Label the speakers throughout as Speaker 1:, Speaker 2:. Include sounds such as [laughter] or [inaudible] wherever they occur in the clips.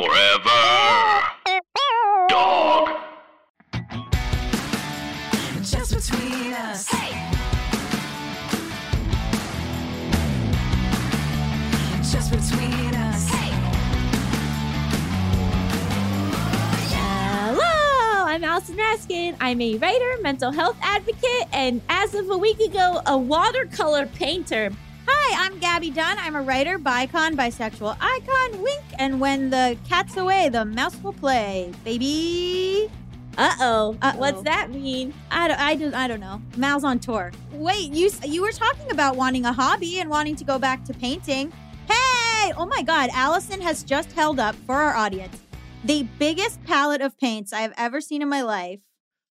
Speaker 1: Forever. Dog.
Speaker 2: Just between us. Just between us.
Speaker 3: Hello, I'm Allison Raskin. I'm a writer, mental health advocate, and as of a week ago, a watercolor painter.
Speaker 4: Hi, I'm Gaby Dunn. I'm a writer, bicon, bisexual icon, wink, and when the cat's away, the mouse will play, baby.
Speaker 3: Uh oh.
Speaker 4: Uh-oh.
Speaker 3: What's that mean?
Speaker 4: I don't, I don't, I don't know. Mal's on tour. Wait, you you were talking about wanting a hobby and wanting to go back to painting. Hey, oh my God, Allison has just held up for our audience the biggest palette of paints I have ever seen in my life.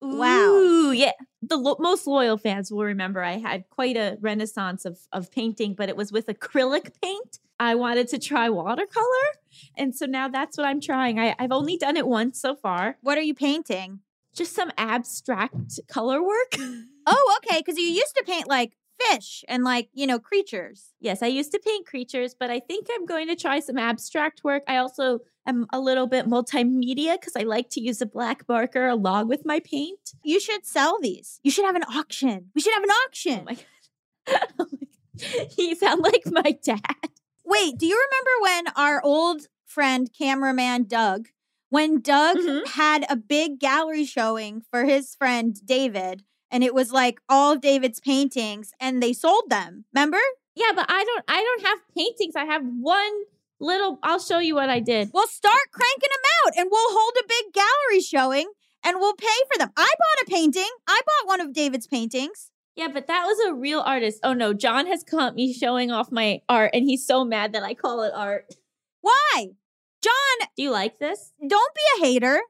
Speaker 4: Wow.
Speaker 3: Ooh, yeah. The lo- most loyal fans will remember I had quite a renaissance of, of painting, but it was with acrylic paint. I wanted to try watercolor. And so now that's what I'm trying. I, I've only done it once so far,
Speaker 4: What are you painting?
Speaker 3: just some abstract color work. [laughs]
Speaker 4: Oh, okay, because you used to paint like fish and like you know creatures.
Speaker 3: Yes, I used to paint creatures, but I think I'm going to try some abstract work. I also am a little bit multimedia because I like to use a black marker along with my paint.
Speaker 4: You should sell these. You should have an auction. We should have an
Speaker 3: Oh
Speaker 4: auction.
Speaker 3: my god. Oh my God. You sound like my dad.
Speaker 4: Wait, do you remember when our old friend cameraman Doug, when Doug
Speaker 3: Mhm.
Speaker 4: had a big gallery showing for his friend David, and it was like all of David's paintings, and they sold them. Remember?
Speaker 3: Yeah, but I don't I don't have paintings. I have one little I'll show you what I did.
Speaker 4: Well, start cranking them out, and we'll hold a big gallery showing, and we'll pay for them. I bought a painting. I bought one of David's paintings.
Speaker 3: Yeah, but that was a real artist. Oh no, John has caught me showing off my art and he's so mad that I call it art.
Speaker 4: Why? John,
Speaker 3: Do you like this?
Speaker 4: don't be a hater.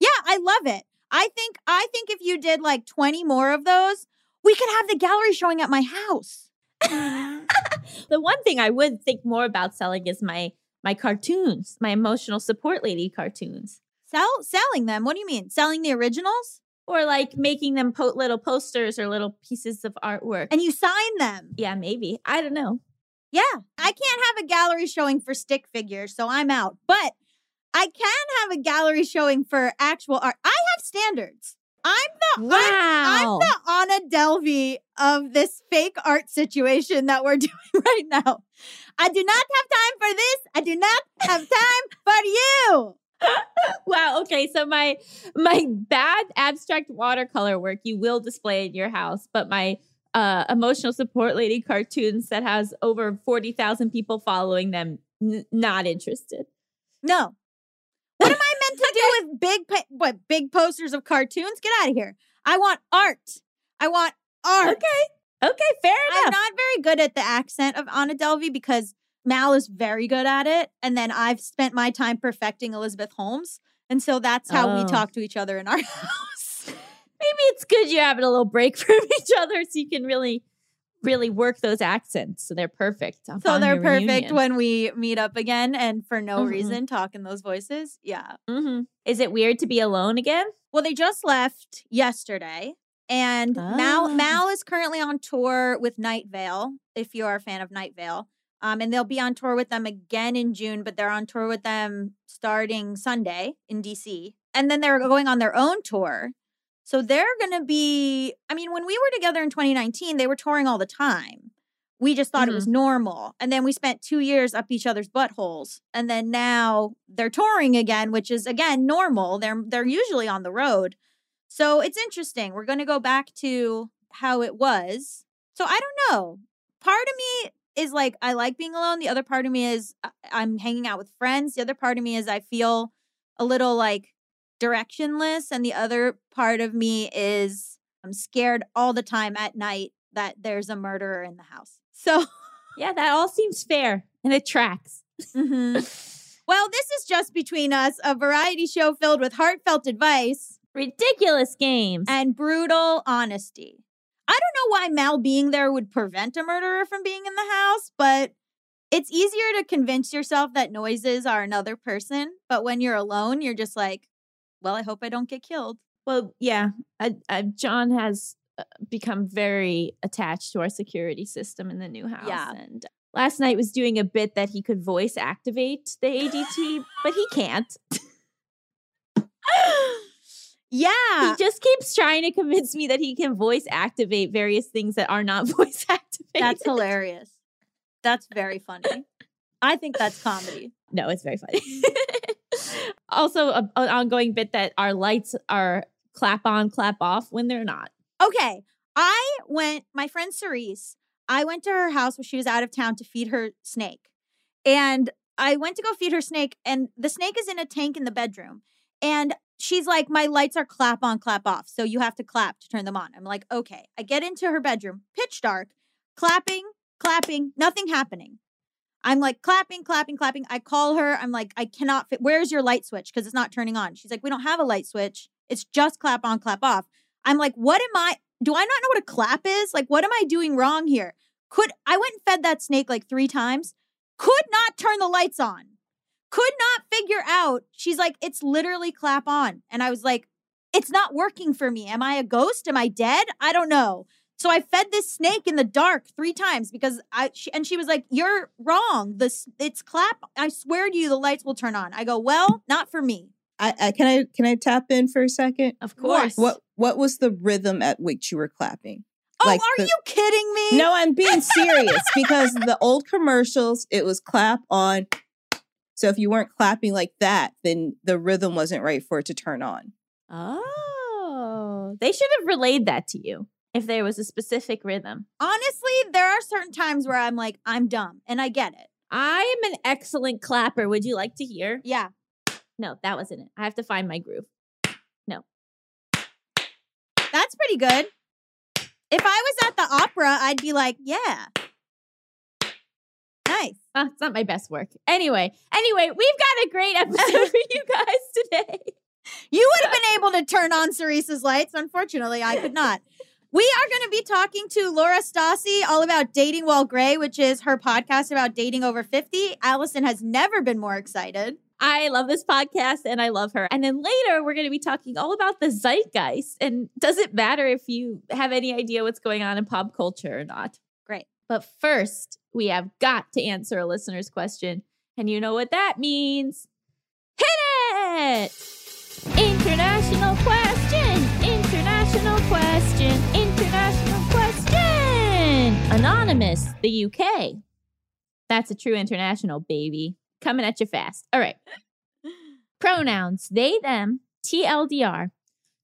Speaker 4: Yeah, I love it. I think I think if you did like 20 more of those, we could have the gallery showing at my house. Mm-hmm. [laughs]
Speaker 3: the one thing I would think more about selling is my my cartoons, my emotional support lady cartoons,
Speaker 4: Sell selling them. What do you mean? Selling the originals?
Speaker 3: or like making them po- little posters or little pieces of artwork.
Speaker 4: And you sign them.
Speaker 3: yeah, maybe I don't know.
Speaker 4: Yeah. I can't have a gallery showing for stick figures, so I'm out. But I can have a gallery showing for actual art. I have standards. I'm the I'm, I'm the Anna Delvey of this fake art situation that we're [laughs] doing right now. I do not have time for this. I do not have time for you. [laughs]
Speaker 3: wow. Okay, so my my bad abstract watercolor work you will display in your house, but my uh, emotional support lady cartoons that has over forty thousand people following them, n- not interested.
Speaker 4: No. What am I meant to do with big what big posters of cartoons? Get out of here. I want art. I want art.
Speaker 3: Okay. Okay, fair enough.
Speaker 4: I'm not very good at the accent of Anna Delvey because Mal is very good at it. And then I've spent my time perfecting Elizabeth Holmes. And so that's how we
Speaker 3: Oh.
Speaker 4: talk to each other in our [laughs] house.
Speaker 3: Maybe it's good you're having a little break [laughs] from each other so you can really, really work those accents so they're perfect.
Speaker 4: so they're perfect
Speaker 3: reunion.
Speaker 4: when we meet up again and for no
Speaker 3: Mhm.
Speaker 4: reason talk in those voices. Yeah.
Speaker 3: Mhm. Is it weird to be alone again?
Speaker 4: Well, they just left yesterday. And Mal
Speaker 3: Ah.
Speaker 4: Mal is currently on tour with Night Vale, if you are a fan of Night Vale. Um, and they'll be on tour with them again in June, but they're on tour with them starting Sunday in DC. And then they're going on their own tour. So they're going to be, I mean, when we were together in 2019, they were touring all the time. We just thought it was mm-hmm. normal. And then we spent two years up each other's buttholes. And then now they're touring again, which is again normal. They're they're usually on the road. So it's interesting. We're going to go back to how it was. So I don't know. Part of me is like, I like being alone. The other part of me is I- I'm hanging out with friends. The other part of me is I feel a little like directionless. And the other part of me is I'm scared all the time at night that there's a murderer in the house. [laughs] So,
Speaker 3: Yeah, that all seems fair and it tracks.
Speaker 4: mhm. [laughs] well, this is just between us, a variety show filled with heartfelt advice
Speaker 3: Ridiculous games.
Speaker 4: and brutal honesty. I don't know why Mal being there would prevent a murderer from being in the house, but it's easier to convince yourself that noises are another person. But when you're alone, you're just like, well, I hope I don't get killed.
Speaker 3: Well, yeah, I, I, John has uh, become very attached to our security system in the new house,
Speaker 4: Yeah.
Speaker 3: and last night was doing a bit that he could voice activate the ADT, but he can't. [gasps]
Speaker 4: Yeah.
Speaker 3: He just keeps trying to convince me that he can voice activate various things that are not [laughs] voice activated.
Speaker 4: That's hilarious. That's very funny. I think that's comedy.
Speaker 3: no, it's very funny. [laughs] also, a, an ongoing bit that our lights are clap on, clap off when they're not.
Speaker 4: Okay. I went, my friend Cerise, I went to her house when she was out of town to feed her snake. And I went to go feed her snake, and the snake is in a tank in the bedroom. And she's like, My lights are clap on, clap off. So you have to clap to turn them on. I'm like, Okay. I get into her bedroom, pitch dark, clapping, clapping, nothing happening. I'm like clapping, clapping, clapping. I call her. I'm like, I cannot fit. Where's your light switch? Because it's not turning on. She's like, We don't have a light switch. It's just clap on, clap off. I'm like, What am I? Do I not know what a clap is? Like, what am I doing wrong here? Could I went and fed that snake like three times? Could not turn the lights on. Could not figure out. She's like, It's literally clap on. And I was like, It's not working for me. Am I a ghost? Am I dead? I don't know. So I fed this snake in the dark three times because I she, and she was like, "You're wrong. This it's clap. I swear to you, the lights will turn on." I go, "Well, not for me."
Speaker 5: I, I can I can I tap in for a second?
Speaker 3: Of course.
Speaker 5: What what was the rhythm at which you were clapping?
Speaker 4: Oh,
Speaker 5: Like
Speaker 4: are
Speaker 5: the-
Speaker 4: you kidding me?
Speaker 5: No, I'm being serious [laughs] because the old commercials, it was clap on. So if you weren't clapping like that, then the rhythm wasn't right for it to turn on.
Speaker 3: Oh, they should have relayed that to you if there was a specific rhythm.
Speaker 4: Honestly, there are certain times where I'm like, I'm dumb, and I get it.
Speaker 3: I am an excellent clapper. Would you like to hear?
Speaker 4: Yeah.
Speaker 3: No, that wasn't it. I have to find my groove. No.
Speaker 4: That's pretty good. If I was at the opera, I'd be like, yeah. Nice.
Speaker 3: Uh, it's not my best work. Anyway, anyway, we've got a great episode for you [laughs] guys today.
Speaker 4: You would have [laughs] been able to turn on Cerise's lights. Unfortunately, I could not. We are going to be talking to Laura Stassi all about Dating While Gray, which is her podcast about dating over 50. Allison has never been more excited.
Speaker 3: I love this podcast and I love her. And then later, we're going to be talking all about the zeitgeist. And does it matter if you have any idea what's going on in pop culture or not?
Speaker 4: Great.
Speaker 3: But first, we have got to answer a listener's question. And you know what that means? Hit it! International question! Anonymous, mm. the UK. That's a true international, baby. Coming at you fast. All right. [laughs] Pronouns they, them, TLDR.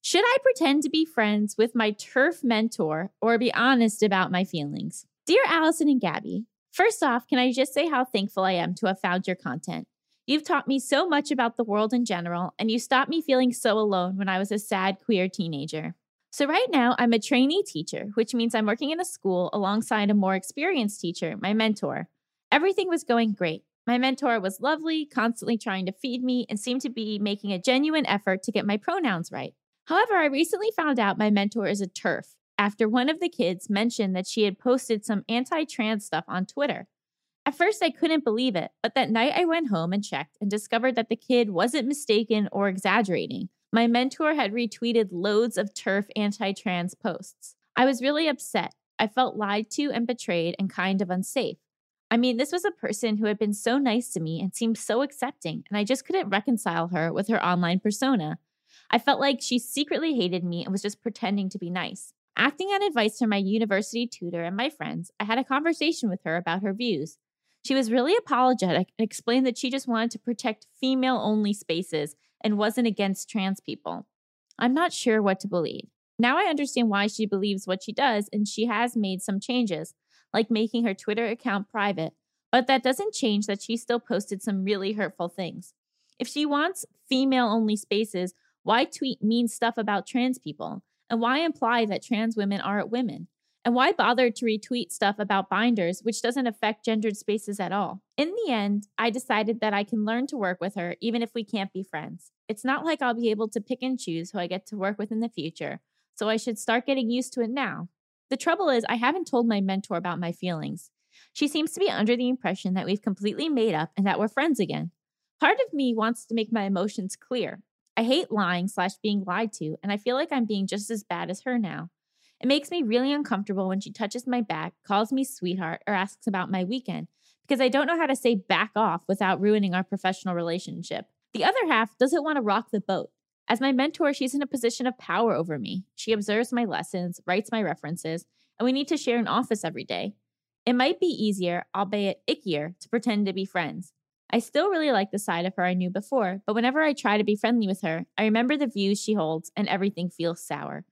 Speaker 3: Should I pretend to be friends with my TERF mentor or be honest about my feelings? Dear Allison and Gaby, first off, can I just say how thankful I am to have found your content? You've taught me so much about the world in general, and you stopped me feeling so alone when I was a sad queer teenager. So, right now, I'm a trainee teacher, which means I'm working in a school alongside a more experienced teacher, my mentor. Everything was going great. My mentor was lovely, constantly trying to feed me, and seemed to be making a genuine effort to get my pronouns right. However, I recently found out my mentor is a TERF after one of the kids mentioned that she had posted some anti trans stuff on Twitter. At first, I couldn't believe it, but that night I went home and checked and discovered that the kid wasn't mistaken or exaggerating. My mentor had retweeted loads of TERF anti trans posts. I was really upset. I felt lied to and betrayed and kind of unsafe. I mean, this was a person who had been so nice to me and seemed so accepting, and I just couldn't reconcile her with her online persona. I felt like she secretly hated me and was just pretending to be nice. Acting on advice from my university tutor and my friends, I had a conversation with her about her views. She was really apologetic and explained that she just wanted to protect female only spaces and wasn't against trans people. I'm not sure what to believe. Now I understand why she believes what she does, and she has made some changes, like making her Twitter account private, but that doesn't change that she still posted some really hurtful things. If she wants female only spaces, why tweet mean stuff about trans people? And why imply that trans women aren't women? And why bother to retweet stuff about binders, which doesn't affect gendered spaces at all? In the end, I decided that I can learn to work with her even if we can't be friends. It's not like I'll be able to pick and choose who I get to work with in the future, so I should start getting used to it now. The trouble is, I haven't told my mentor about my feelings. She seems to be under the impression that we've completely made up and that we're friends again. Part of me wants to make my emotions clear. I hate lying slash being lied to, and I feel like I'm being just as bad as her now. It makes me really uncomfortable when she touches my back, calls me sweetheart, or asks about my weekend because I don't know how to say back off without ruining our professional relationship. The other half doesn't want to rock the boat. As my mentor, she's in a position of power over me. She observes my lessons, writes my references, and we need to share an office every day. It might be easier, albeit ickier, to pretend to be friends. I still really like the side of her I knew before, but whenever I try to be friendly with her, I remember the views she holds and everything feels sour.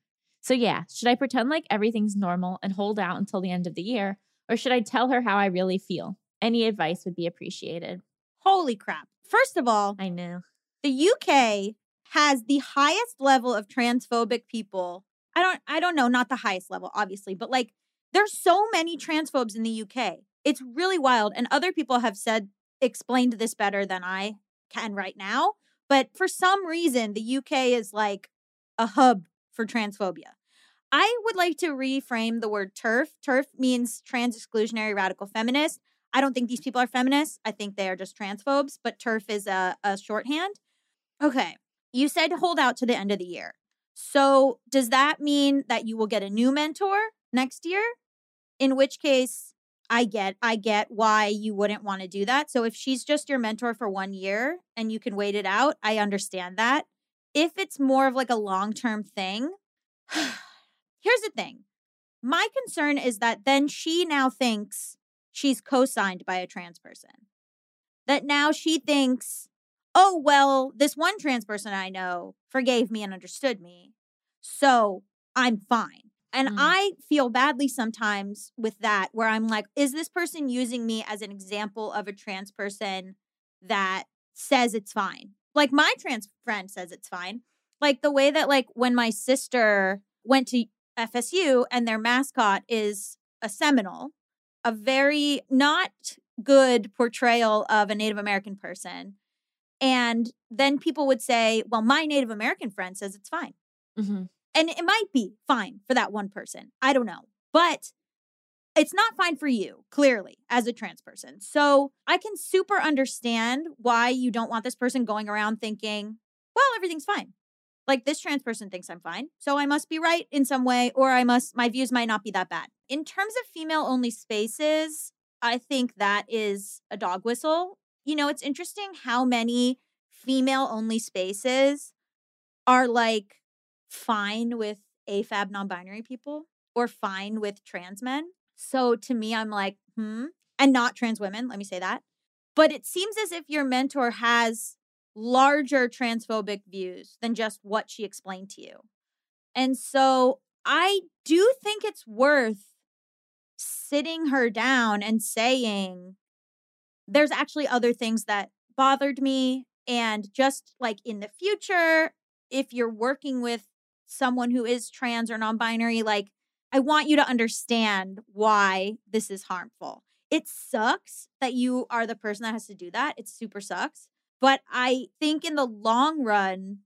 Speaker 3: So, yeah, should I pretend like everything's normal and hold out until the end of the year, or should I tell her how I really feel? Any advice would be appreciated.
Speaker 4: Holy crap. First of all,
Speaker 3: I know.
Speaker 4: the UK has the highest level of transphobic people. I don't I don't know, not the highest level obviously, but like there's so many transphobes in the UK. It's really wild and other people have said explained this better than I can right now, but for some reason the UK is like a hub for transphobia. I would like to reframe the word TERF. TERF means trans exclusionary radical feminist. I don't think these people are feminists. I think they are just transphobes, but TERF is a, a shorthand. Okay. You said hold out to the end of the year. So does that mean that you will get a new mentor next year? In which case, I get I get why you wouldn't want to do that. So if she's just your mentor for 1 year and you can wait it out, I understand that. If it's more of like a long-term thing, [sighs] here's the thing. My concern is that then she now thinks she's co-signed by a trans person. That now she thinks, "Oh, well, this one trans person I know forgave me and understood me. So, I'm fine." And
Speaker 3: Mm.
Speaker 4: I feel badly sometimes with that where I'm like, is this person using me as an example of a trans person that says it's fine? Like my trans friend says it's fine. Like the way that like when my sister went to FSU and their mascot is a Seminole, a very not good portrayal of a Native American person. And then people would say, well, my Native American friend says it's fine.
Speaker 3: Mm-hmm.
Speaker 4: And it might be fine for that one person. I don't know. But it's not fine for you, clearly, as a trans person. So I can super understand why you don't want this person going around thinking, well, everything's fine. Like this trans person thinks I'm fine. So I must be right in some way, or I must, my views might not be that bad. In terms of female only spaces, I think that is a dog whistle. You know, it's interesting how many female only spaces are like fine with AFAB non binary people or fine with trans men. So to me, I'm like, hmm, and not trans women, let me say that. But it seems as if your mentor has larger transphobic views than just what she explained to you. And so I do think it's worth sitting her down and saying, there's actually other things that bothered me. And just like in the future, if you're working with someone who is trans or non binary, like I want you to understand why this is harmful. It sucks that you are the person that has to do that. It super sucks. But I think in the long run,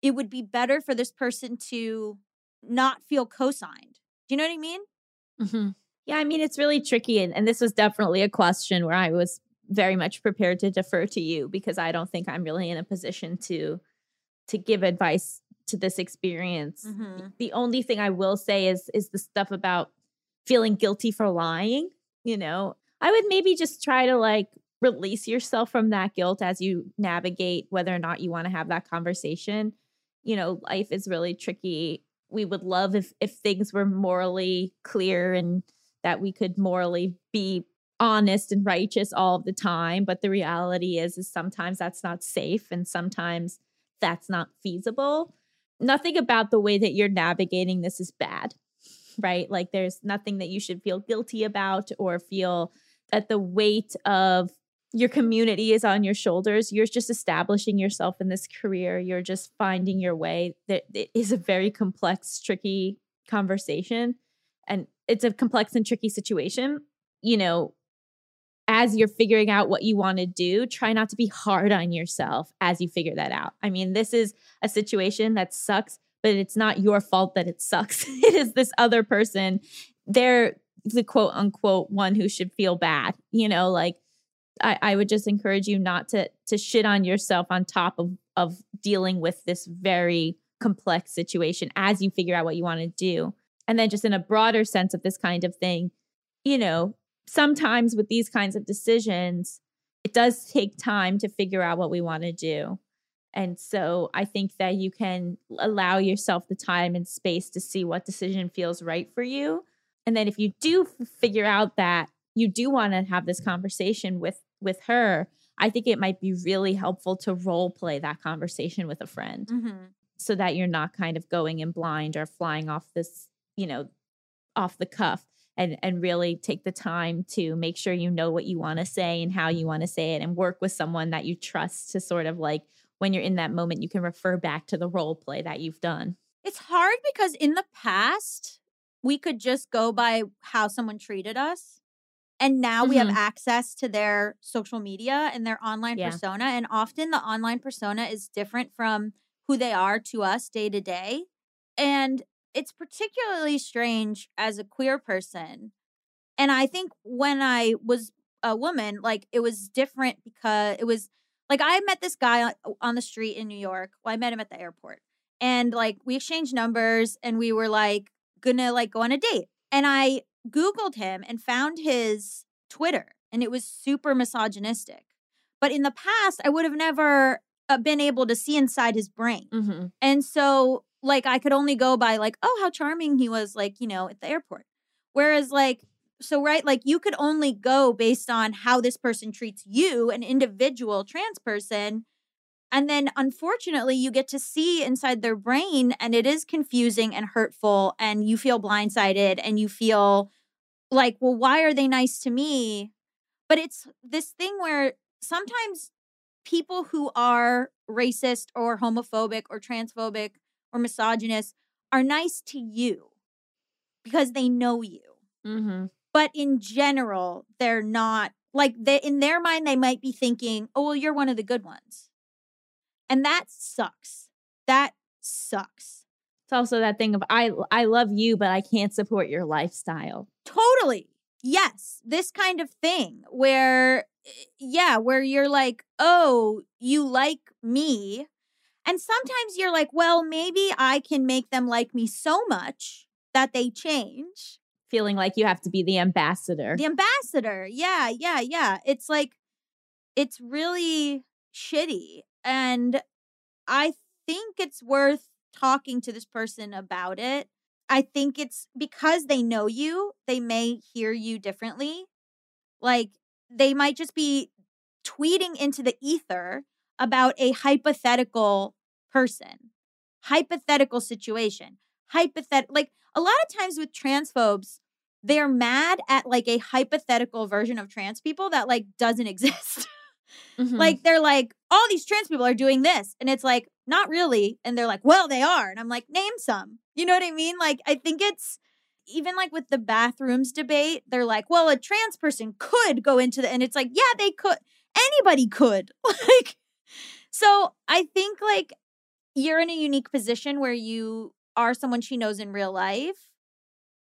Speaker 4: it would be better for this person to not feel co signed. Do you know what I mean?
Speaker 3: Mm-hmm. Yeah, I mean, it's really tricky. And, and this was definitely a question where I was very much prepared to defer to you because I don't think I'm really in a position to to give advice to this experience.
Speaker 4: Mhm.
Speaker 3: The only thing I will say is is the stuff about feeling guilty for lying, you know. I would maybe just try to like release yourself from that guilt as you navigate whether or not you want to have that conversation. You know, life is really tricky. We would love if if things were morally clear and that we could morally be honest and righteous all the time, but the reality is is sometimes that's not safe and sometimes that's not feasible. Nothing about the way that you're navigating this is bad, right? Like there's nothing that you should feel guilty about or feel that the weight of your community is on your shoulders. You're just establishing yourself in this career. You're just finding your way. That it is a very complex, tricky conversation. And it's a complex and tricky situation. You know, as you're figuring out what you want to do, try not to be hard on yourself as you figure that out. I mean, this is a situation that sucks, but it's not your fault that it sucks. [laughs] it is this other person. They're the quote unquote one who should feel bad. You know, like I, I would just encourage you not to to shit on yourself on top of of dealing with this very complex situation as you figure out what you want to do. And then just in a broader sense of this kind of thing, you know, sometimes with these kinds of decisions, it does take time to figure out what we want to do. And so I think that you can allow yourself the time and space to see what decision feels right for you. And then if you do figure out that you do want to have this conversation with with her, I think it might be really helpful to role play that conversation with a friend
Speaker 4: Mm-hmm.
Speaker 3: so that you're not kind of going in blind or flying off this, you know, off the cuff and and really take the time to make sure you know what you want to say and how you want to say it and work with someone that you trust to sort of like when you're in that moment you can refer back to the role play that you've done.
Speaker 4: It's hard because in the past, we could just go by how someone treated us. And now we have
Speaker 3: Mhm.
Speaker 4: access to their social media and their online
Speaker 3: Yeah.
Speaker 4: persona. And often the online persona is different from who they are to us day to day. And it's particularly strange as a queer person. And I think when I was a woman, like it was different because it was like I met this guy on, on the street in New York. Well, I met him at the airport and like we exchanged numbers and we were like gonna like go on a date and i googled him and found his twitter and it was super misogynistic but in the past i would have never uh, been able to see inside his brain
Speaker 3: Mm-hmm.
Speaker 4: and so like i could only go by like oh how charming he was like you know at the airport whereas like so right like you could only go based on how this person treats you an individual trans person and then unfortunately, you get to see inside their brain, and it is confusing and hurtful. And you feel blindsided and you feel like, well, why are they nice to me? But it's this thing where sometimes people who are racist or homophobic or transphobic or misogynist are nice to you because they know you.
Speaker 3: Mm-hmm.
Speaker 4: but in general they're not like they in their mind they might be thinking oh well you're one of the good ones. And that sucks. That sucks.
Speaker 3: It's also that thing of I I love you, but I can't support your lifestyle.
Speaker 4: totally. Yes. This kind of thing where eh, yeah where you're like oh you like me and sometimes you're like well maybe i can make them like me so much that they change
Speaker 3: Feeling like you have to be the ambassador.
Speaker 4: The ambassador. Yeah, yeah, yeah. It's like it's really shitty. And I think it's worth talking to this person about it. I think it's because they know you, they may hear you differently. Like they might just be tweeting into the ether about a hypothetical person, hypothetical situation, hypothet like a lot of times with transphobes, they're mad at like a hypothetical version of trans people that like doesn't [laughs] exist.
Speaker 3: Mhm.
Speaker 4: like they're like, all these trans people are doing this. And it's like, not really. And they're like, well, they are. And I'm like, name some. You know what I mean? Like, I think it's even like with the bathrooms debate, they're like, well, a trans person could go into the, and it's like, yeah, they could. Anybody could. [laughs] Like, so I think like you're in a unique position where you are someone she knows in real life.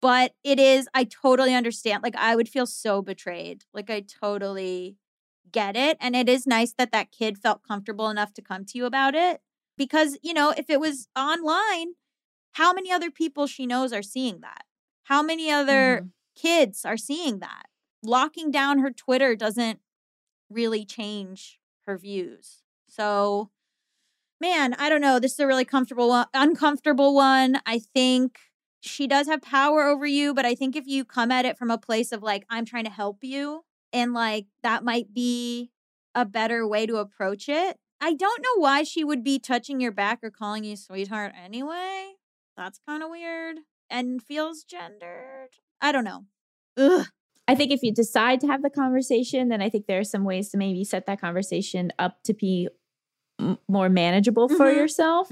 Speaker 4: But it is, I totally understand. Like, I would feel so betrayed. Like, I totally get it. And it is nice that that kid felt comfortable enough to come to you about it. Because, you know, if it was online, how many other people she knows are seeing that? How many other
Speaker 3: Mhm.
Speaker 4: kids are seeing that? Locking down her Twitter doesn't really change her views. So, man, I don't know. This is a really comfortable one, uncomfortable one. I think she does have power over you, but I think if you come at it from a place of like, I'm trying to help you, and like that might be a better way to approach it. I don't know why she would be touching your back or calling you sweetheart anyway. That's kind of weird and feels gendered. I don't know. Ugh.
Speaker 3: I think if you decide to have the conversation, then I think there are some ways to maybe set that conversation up to be m- more manageable for
Speaker 4: Mhm.
Speaker 3: yourself.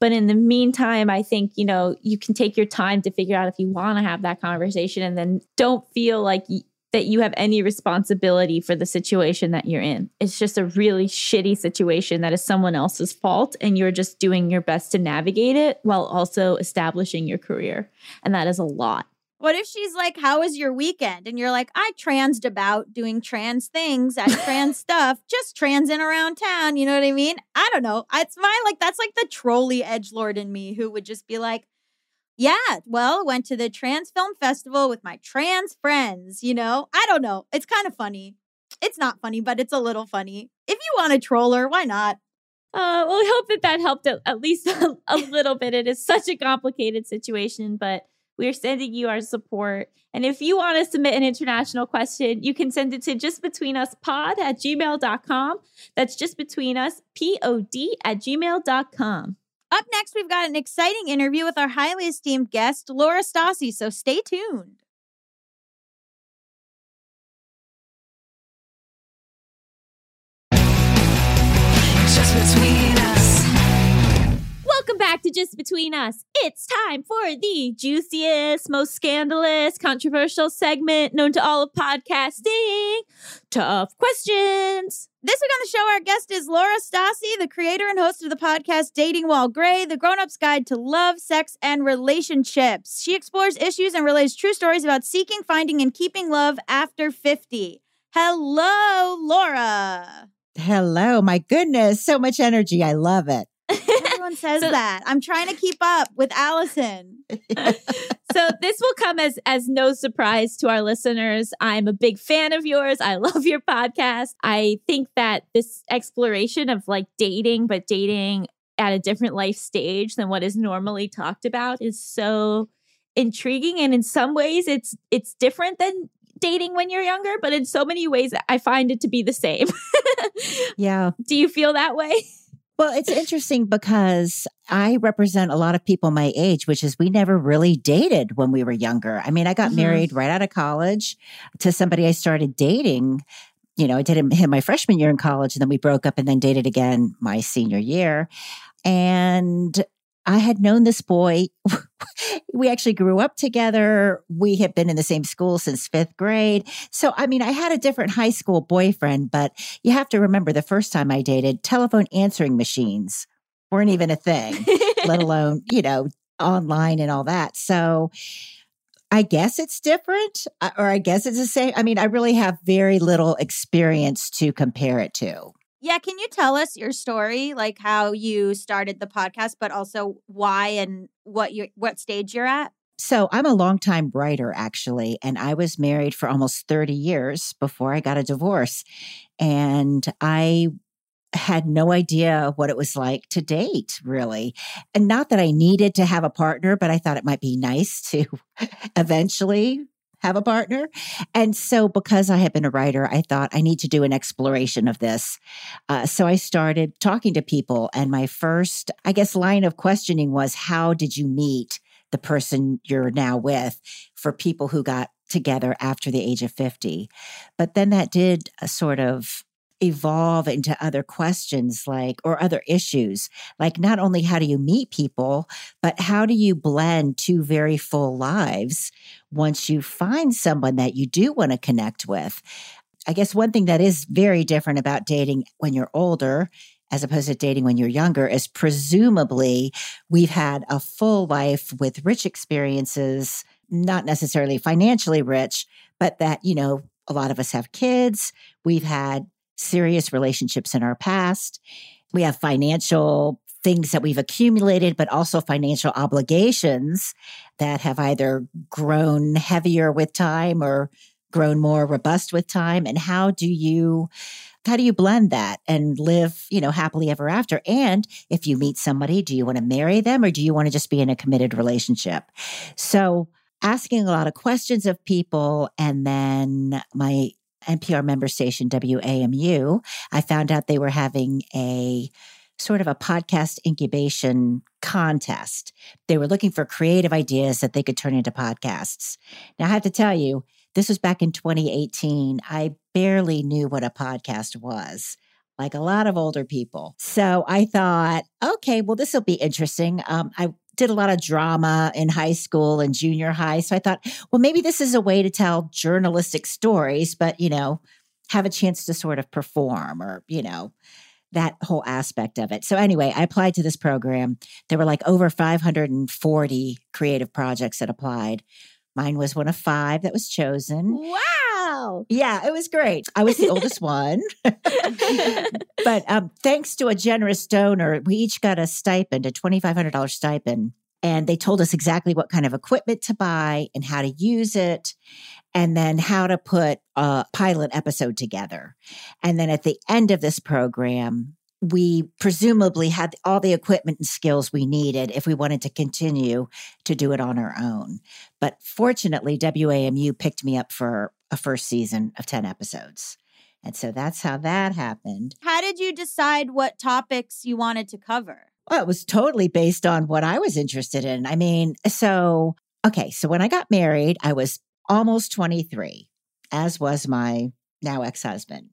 Speaker 3: But in the meantime, I think, you know, you can take your time to figure out if you want to have that conversation and then don't feel like y- that you have any responsibility for the situation that you're in. It's just a really shitty situation that is someone else's fault and you're just doing your best to navigate it while also establishing your career. And that is a lot.
Speaker 4: What if she's like, How was your weekend? And you're like, I transed about doing trans things at trans [laughs] stuff, just transing around town. You know what I mean? I don't know. It's my like, that's like the trolley edge lord in me who would just be like, Yeah, well, went to the Trans Film Festival with my trans friends, you know? I don't know. It's kind of funny. It's not funny, but it's a little funny. If you want a troller, why not?
Speaker 3: Uh, well, I hope that that helped at, at least a, [laughs] a little bit. It is such a complicated situation, but we are sending you our support. And if you want to submit an international question, you can send it to justbetweenuspod at gmail.com. That's just between us, P-O-D at gmail.com.
Speaker 4: Up next, we've got an exciting interview with our highly esteemed guest, Laura Stassi, so stay tuned.
Speaker 3: Welcome back to Just Between Us. It's time for the juiciest, most scandalous, controversial segment known to all of podcasting. Tough questions.
Speaker 4: This week on the show, our guest is Laura Stassi, the creator and host of the podcast Dating While Gray, the grown up's guide to love, sex, and relationships. She explores issues and relays true stories about seeking, finding, and keeping love after 50. Hello, Laura.
Speaker 6: Hello, my goodness, so much energy. I love it. [laughs]
Speaker 4: Everyone says
Speaker 3: So-
Speaker 4: that. I'm trying to keep up with Allison. [laughs]
Speaker 3: so this will come as as no surprise to our listeners. I'm a big fan of yours. I love your podcast. I think that this exploration of like dating, but dating at a different life stage than what is normally talked about is so intriguing and in some ways it's it's different than dating when you're younger, but in so many ways I find it to be the same. [laughs]
Speaker 6: Yeah.
Speaker 3: Do you feel that way?
Speaker 6: Well, it's interesting because I represent a lot of people my age, which is we never really dated when we were younger. I mean, I got
Speaker 3: Mhm.
Speaker 6: married right out of college to somebody I started dating. You know, I did him my freshman year in college, and then we broke up and then dated again my senior year. And I had known this boy. [laughs] we actually grew up together. We had been in the same school since fifth grade. So, I mean, I had a different high school boyfriend, but you have to remember the first time I dated, telephone answering machines weren't even a thing, [laughs] let alone, you know, online and all that. So, I guess it's different, uh, or I guess it's the same. I mean, I really have very little experience to compare it to.
Speaker 4: Yeah, can you tell us your story, like how you started the podcast, but also why and what you what stage you're at?
Speaker 6: So I'm a longtime writer, actually, and I was married for almost 30 years before I got a divorce. And I had no idea what it was like to date, really. And not that I needed to have a partner, but I thought it might be nice to [laughs] eventually have a partner. And so, because I had been a writer, I thought I need to do an exploration of this. Uh, so, I started talking to people. And my first, I guess, line of questioning was How did you meet the person you're now with for people who got together after the age of 50? But then that did a sort of evolve into other questions like or other issues. Like not only how do you meet people but how do you blend two very full lives once you find someone that you do want to connect with? I guess one thing that is very different about dating when you're older as opposed to dating when you're younger is presumably we've had a full life with rich experiences not necessarily financially rich but that you know a lot of us have kids we've had serious relationships in our past. We have financial things that we've accumulated, but also financial obligations that have either grown heavier with time or grown more robust with time. And how do you how do you blend that and live, you know, happily ever after? And if you meet somebody, do you want to marry them or do you want to just be in a committed relationship? So asking a lot of questions of people and then my NPR member station, WAMU, I found out they were having a sort of a podcast incubation contest. They were looking for creative ideas that they could turn into podcasts. Now, I have to tell you, this was back in 2018. I barely knew what a podcast was. Like a lot of older people. So I thought, okay, well, this will be interesting. Um, I did a lot of drama in high school and junior high. So I thought, well, maybe this is a way to tell journalistic stories, but, you know, have a chance to sort of perform or, you know, that whole aspect of it. So anyway, I applied to this program. There were like over 540 creative projects that applied. Mine was one of five that was chosen.
Speaker 3: Wow.
Speaker 6: Yeah, it was great. I was the oldest [laughs] one. but um, thanks to a generous donor, we each got a stipend, a $2,500 stipend. And they told us exactly what kind of equipment to buy and how to use it, and then how to put a pilot episode together. And then at the end of this program, we presumably had all the equipment and skills we needed if we wanted to continue to do it on our own. But fortunately, WAMU picked me up for a first season of 10 episodes. And so that's how that happened.
Speaker 4: How did you decide what topics you wanted to cover?
Speaker 6: Well, it was totally based on what I was interested in. I mean, so, okay, so when I got married, I was almost 23, as was my now ex husband.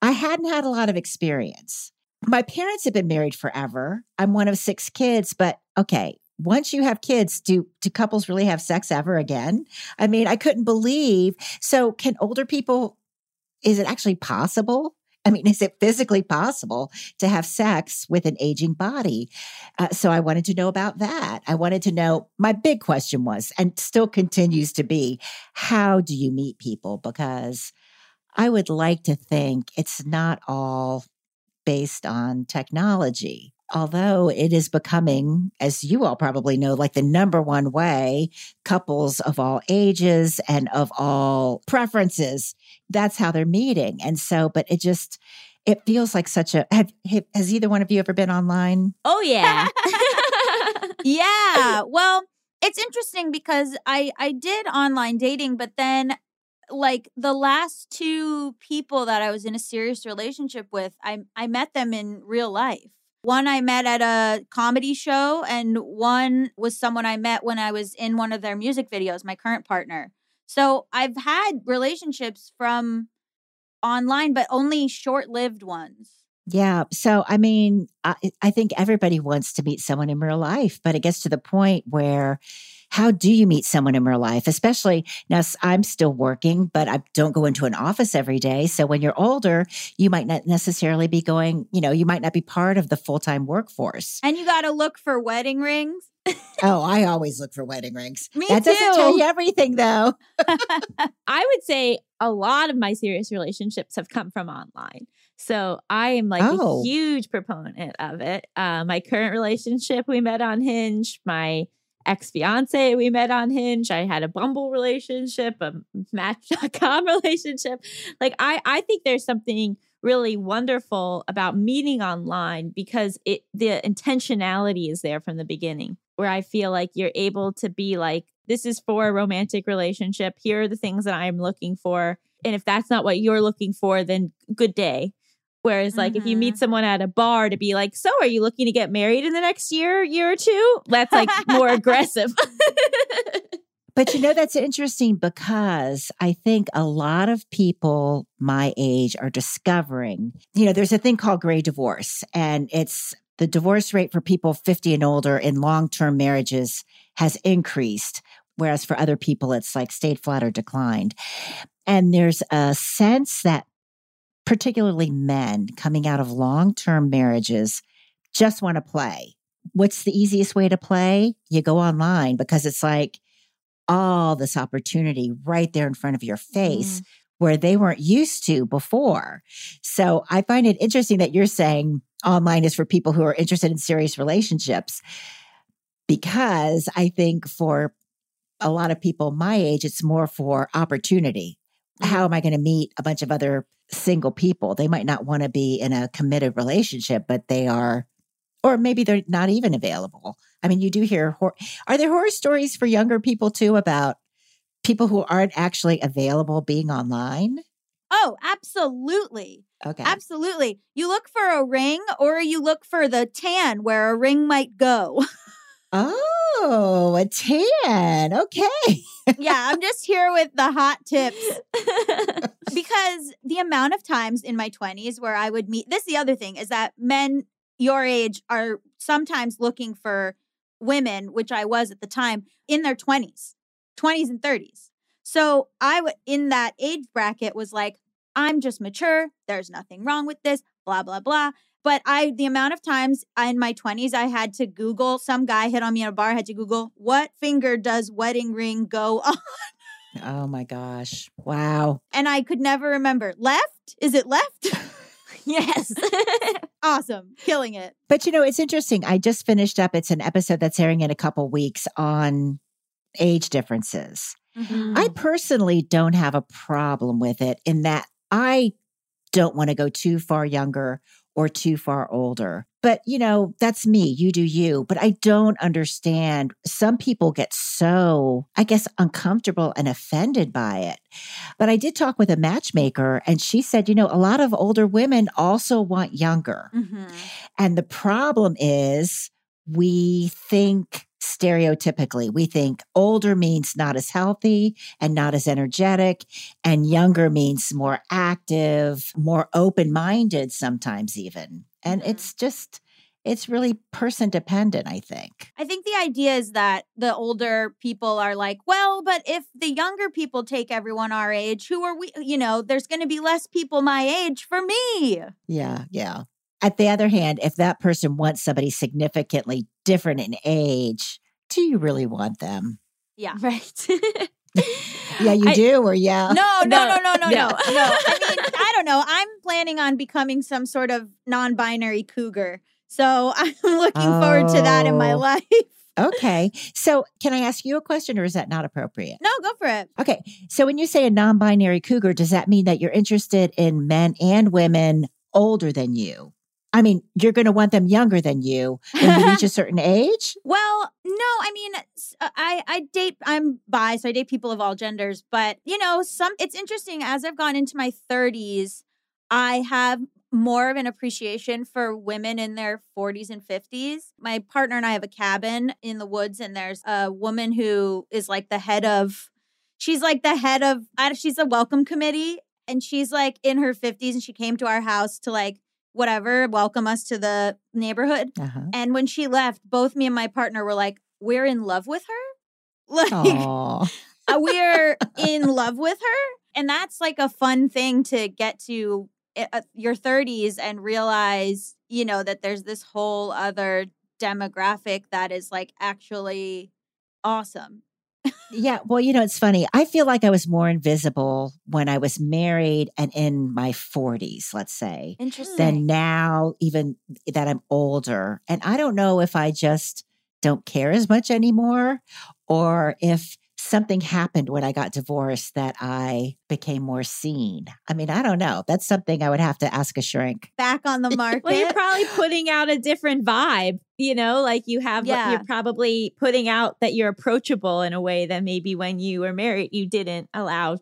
Speaker 6: I hadn't had a lot of experience. My parents have been married forever. I'm one of six kids, but okay, once you have kids, do do couples really have sex ever again? I mean, I couldn't believe. So, can older people is it actually possible? I mean, [laughs] is it physically possible to have sex with an aging body? Uh, so I wanted to know about that. I wanted to know, my big question was, and still continues to be, how do you meet people? Because I would like to think it's not all based on technology. Although it is becoming, as you all probably know, like the number one way couples of all ages and of all preferences, that's how they're meeting. And so, but it just, it feels like such a, have, has either one of you ever been online?
Speaker 3: Oh yeah. [laughs]
Speaker 4: yeah. Well, it's interesting because I I did online dating, but then like the last two people that I was in a serious relationship with, I I met them in real life. One I met at a comedy show, and one was someone I met when I was in one of their music videos, my current partner. So I've had relationships from online, but only short lived ones.
Speaker 6: Yeah. So, I mean, I, I think everybody wants to meet someone in real life, but it gets to the point where how do you meet someone in real life? Especially now, I'm still working, but I don't go into an office every day. So, when you're older, you might not necessarily be going, you know, you might not be part of the full time workforce.
Speaker 4: And you got to look for wedding rings.
Speaker 6: oh, [laughs] I always look for wedding rings.
Speaker 4: Me
Speaker 6: that doesn't tell
Speaker 4: too.
Speaker 6: you everything, though. [laughs]
Speaker 3: I would say a lot of my serious relationships have come from online. So I am like
Speaker 6: Oh.
Speaker 3: a huge proponent of it. Uh, my current relationship, we met on Hinge. My ex fiance, we met on Hinge. I had a Bumble relationship, a Match.com [laughs] relationship. Like I, I think there's something really wonderful about meeting online because it the intentionality is there from the beginning. Where I feel like you're able to be like, this is for a romantic relationship. Here are the things that I'm looking for. And if that's not what you're looking for, then good day. Whereas, like, if you meet mm-hmm. someone at a bar to be like, so are you looking to get married in the next year, year or two? That's like more [laughs] aggressive.
Speaker 6: But you know, that's interesting because I think a lot of people my age are discovering, you know, there's a thing called gray divorce, and it's the divorce rate for people 50 and older in long term marriages has increased, whereas for other people, it's like stayed flat or declined. And there's a sense that particularly men coming out of long term marriages just want to play. What's the easiest way to play? You go online because it's like, all this opportunity right there in front of your face mm-hmm. where they weren't used to before. So I find it interesting that you're saying online is for people who are interested in serious relationships because I think for a lot of people my age, it's more for opportunity. Mm-hmm. How am I going to meet a bunch of other single people? They might not want to be in a committed relationship, but they are, or maybe they're not even available. I mean, you do hear, hor- are there horror stories for younger people too about people who aren't actually available being online?
Speaker 4: Oh, absolutely.
Speaker 6: Okay.
Speaker 4: Absolutely. You look for a ring or you look for the tan where a ring might go. [laughs]
Speaker 6: Oh, a tan. Okay.
Speaker 4: yeah, I'm just here with the hot tips [laughs] because the amount of times in my 20s where I would meet this is the other thing is that men your age are sometimes looking for women, which I was at the time, in their 20s, 20s and 30s. So I w- in that age bracket was like, I'm just mature. There's nothing wrong with this, blah, blah, blah. But I, the amount of times in my 20s, I had to Google, some guy hit on me at a bar, I had to Google, what finger does wedding ring go on?
Speaker 6: Oh my gosh. Wow.
Speaker 4: And I could never remember. Left? Is it left? [laughs] [laughs]
Speaker 3: yes. [laughs]
Speaker 4: Awesome. Killing it.
Speaker 6: But you know, it's interesting. I just finished up. It's an episode that's airing in a couple weeks on age differences.
Speaker 3: Mm-hmm.
Speaker 6: I personally don't have a problem with it in that I don't want to go too far younger or too far older. But, you know, that's me. You do you. But I don't understand. Some people get so, I guess, uncomfortable and offended by it. But I did talk with a matchmaker and she said, you know, a lot of older women also want younger.
Speaker 4: Mm-hmm.
Speaker 6: And the problem is we think stereotypically, we think older means not as healthy and not as energetic, and younger means more active, more open minded, sometimes even. And
Speaker 4: Mhm.
Speaker 6: it's just, it's really person dependent, I think.
Speaker 4: I think the idea is that the older people are like, well, but if the younger people take everyone our age, who are we? You know, there's going to be less people my age for me.
Speaker 6: Yeah, yeah. At the other hand, if that person wants somebody significantly different in age, do you really want them?
Speaker 4: Yeah. [laughs]
Speaker 3: Right.
Speaker 6: Yeah, you
Speaker 3: I-
Speaker 6: do, or yeah.
Speaker 4: No, [laughs] no, no,
Speaker 3: No,
Speaker 4: no, no, no,
Speaker 3: no. [laughs]
Speaker 4: no. I mean, I don't know. I'm planning on becoming some sort of non binary cougar. So I'm looking forward to that in my
Speaker 6: Oh.
Speaker 4: life.
Speaker 6: Okay. So, can I ask you a question, or is that not appropriate?
Speaker 4: No, go for it.
Speaker 6: Okay. So when you say a non binary cougar, does that mean that you're interested in men and women older than you? I mean, you're going to want them younger than you when you reach a [laughs] certain age?
Speaker 4: Well, no, I mean, uh, I I date. I'm bi, so I date people of all genders. But you know, some it's interesting. As I've gone into my 30s, I have more of an appreciation for women in their 40s and 50s. My partner and I have a cabin in the woods, and there's a woman who is like the head of. She's like the head of. She's a welcome committee, and she's like in her 50s, and she came to our house to like whatever welcome us to the neighborhood.
Speaker 6: Uh-huh.
Speaker 4: And when she left, both me and my partner were like, we're in love with her. [laughs] Like, uh, we're [laughs] in love with her. And that's like a fun thing to get to uh, uh, your 30s and realize, you know, that there's this whole other demographic that is like actually awesome.
Speaker 6: Yeah. Well, you know, it's funny. I feel like I was more invisible when I was married and in my 40s, let's say,
Speaker 4: Interesting.
Speaker 6: than now, even that I'm older. And I don't know if I just don't care as much anymore or if something happened when I got divorced that I became more seen. I mean, I don't know. That's something I would have to ask a shrink.
Speaker 4: Back on the market. [laughs]
Speaker 3: Well, you're probably putting out a different vibe, you know, like you have,
Speaker 4: Yeah.
Speaker 3: you're probably putting out that you're approachable in a way that maybe when you were married, you didn't allow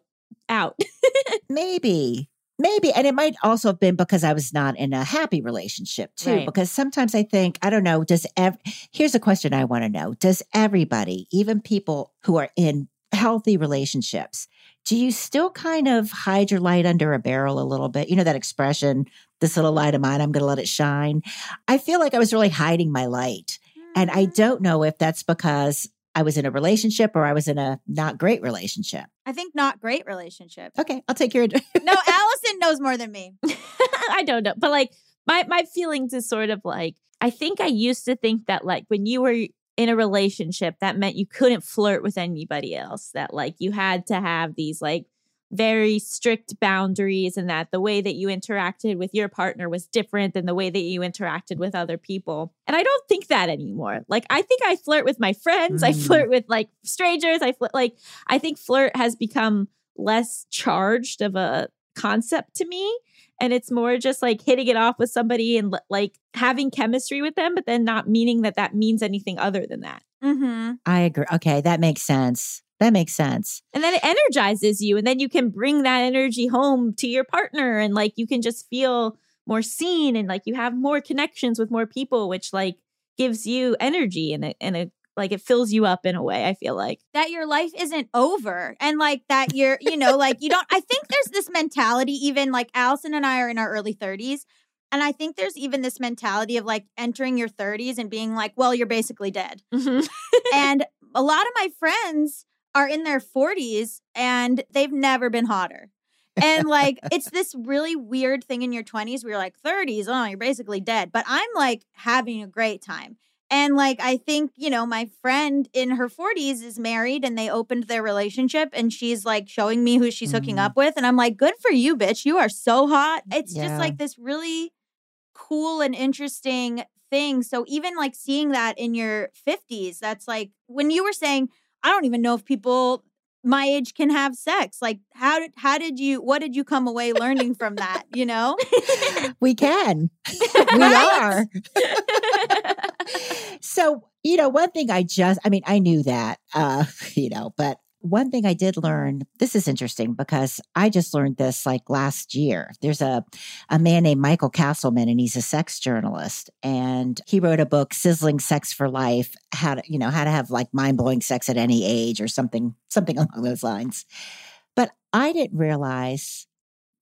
Speaker 3: out. [laughs]
Speaker 6: Maybe. Maybe. And it might also have been because I was not in a happy relationship too.
Speaker 3: Right.
Speaker 6: Because sometimes I think, I don't know, does ev- here's a question I want to know. Does everybody, even people who are in healthy relationships, do you still kind of hide your light under a barrel a little bit? You know that expression, this little light of mine, I'm going to let it shine. I feel like I was really hiding my light. And I
Speaker 4: Mhm.
Speaker 6: don't know if that's because I was in a relationship or I was in a not great relationship.
Speaker 4: I think not great relationship.
Speaker 6: Okay, I'll take your
Speaker 4: No, [laughs] Allison knows more than me. [laughs]
Speaker 3: I don't know. But like my my feelings is sort of like I think I used to think that like when you were in a relationship that meant you couldn't flirt with anybody else that like you had to have these like very strict boundaries and that the way that you interacted with your partner was different than the way that you interacted with other people. And I don't think that anymore. Like I think I flirt with my friends, I
Speaker 6: Mm.
Speaker 3: flirt with like strangers, I flirt like I think flirt has become less charged of a concept to me and it's more just like hitting it off with somebody and like having chemistry with them but then not meaning that that means anything other than that
Speaker 4: Mm-hmm.
Speaker 6: I agree. Okay, that makes sense. That makes sense.
Speaker 3: and then it energizes you and then you can bring that energy home to your partner and like you can just feel more seen and like you have more connections with more people which like gives you energy and a, and a like it fills you up in a way i feel like.
Speaker 4: That your life isn't over and like that [laughs] you're you know like you don't i think there's this mentality even like allison and i are in our early 30s and i think there's even this mentality of like entering your 30s and being like well you're basically dead. Mm-hmm. And a lot of my friends are in their 40s and they've never been hotter and like it's [laughs] this really weird thing in your 20s where you're like 30s oh you're basically dead but i'm like having a great time And like, I think, you know, my friend in her 40s is married and they opened their relationship and she's like showing me who she's hooking
Speaker 6: Mm.
Speaker 4: up with. And I'm like, good for you, bitch. You are so hot. It's
Speaker 6: Yeah.
Speaker 4: just like this really cool and interesting thing. So even like seeing that in your 50s, that's like when you were saying, I don't even know if people my age can have sex. Like how did how did you what did you come away learning from that, you know? [laughs]
Speaker 6: We can. [laughs] we are. [laughs] so, you know, one thing I just, I mean, I knew that, uh, you know, but one thing I did learn, this is interesting because I just learned this like last year. There's a, a man named Michael Castleman and he's a sex journalist and he wrote a book, Sizzling Sex for Life, how to, you know, how to have like mind blowing sex at any age or something, something [laughs] along those lines. But I didn't realize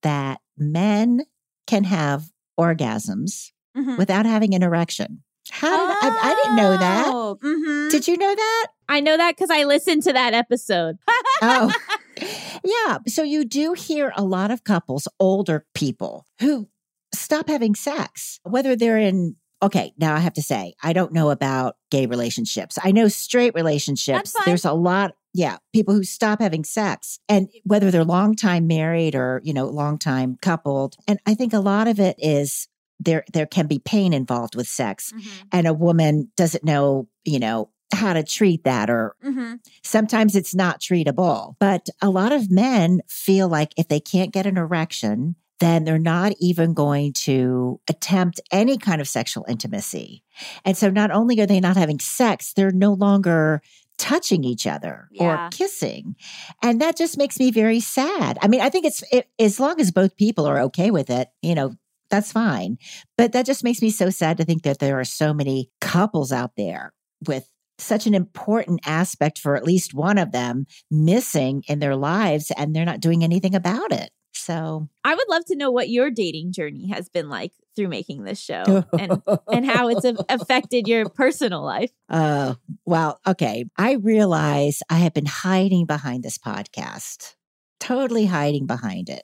Speaker 6: that men can have orgasms
Speaker 4: Mhm.
Speaker 6: without having an erection. How did I, I didn't know that.
Speaker 4: Oh, mhm.
Speaker 6: Did you know that?
Speaker 3: I know that because I listened to that episode.
Speaker 6: Oh, [laughs] yeah. So you do hear a lot of couples, older people, who stop having sex, whether they're in. Okay, now I have to say, I don't know about gay relationships. I know straight relationships. There's a lot, yeah, people who stop having sex, and whether they're long time married or you know long time coupled. And I think a lot of it is there. There can be pain involved with sex,
Speaker 4: Mhm.
Speaker 6: and a woman doesn't know, you know, how to treat that or
Speaker 4: Mhm.
Speaker 6: sometimes it's not treatable. But a lot of men feel like if they can't get an erection, then they're not even going to attempt any kind of sexual intimacy. And so not only are they not having sex, they're no longer touching each other
Speaker 4: Yeah.
Speaker 6: or kissing. And that just makes me very sad. I mean, I think it's it, as long as both people are okay with it, you know, that's fine. But that just makes me so sad to think that there are so many couples out there with such an important aspect for at least one of them missing in their lives and they're not doing anything about it. So,
Speaker 3: I would love to know what your dating journey has been like through making this show and, [laughs] and how it's affected your personal life.
Speaker 6: Uh, well, okay. I realize I have been hiding behind this podcast, totally hiding behind it,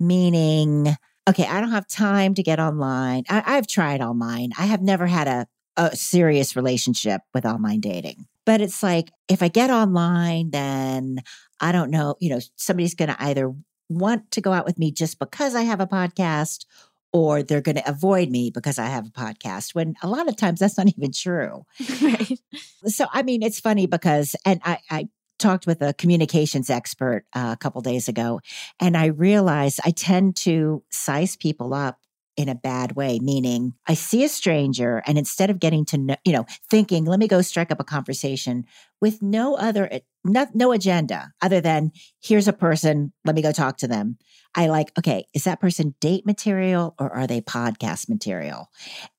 Speaker 6: meaning, okay, I don't have time to get online. I, I've tried online. I have never had a, a serious relationship with online dating. But it's like, if I get online, then I don't know, you know, somebody's going to either want to go out with me just because I have a podcast or they're going to avoid me because I have a podcast when a lot of times that's not even true. [laughs]
Speaker 3: right.
Speaker 6: So, I mean, it's funny because, and I, I talked with a communications expert uh, a couple days ago, and I realized I tend to size people up in a bad way, meaning I see a stranger and instead of getting to know, you know, thinking, let me go strike up a conversation with no other, no, no agenda other than here's a person, let me go talk to them. I like, okay, is that person date material or are they podcast material?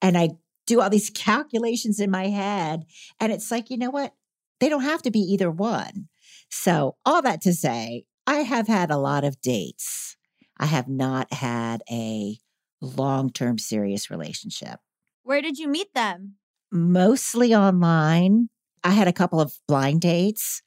Speaker 6: And I do all these [laughs] calculations in my head. And it's like, you know what? They don't have to be either one. So, all that to say, I have had a lot of dates. I have not had a long term serious relationship,
Speaker 4: Where did you meet them?
Speaker 6: mostly online. I had a couple of blind dates,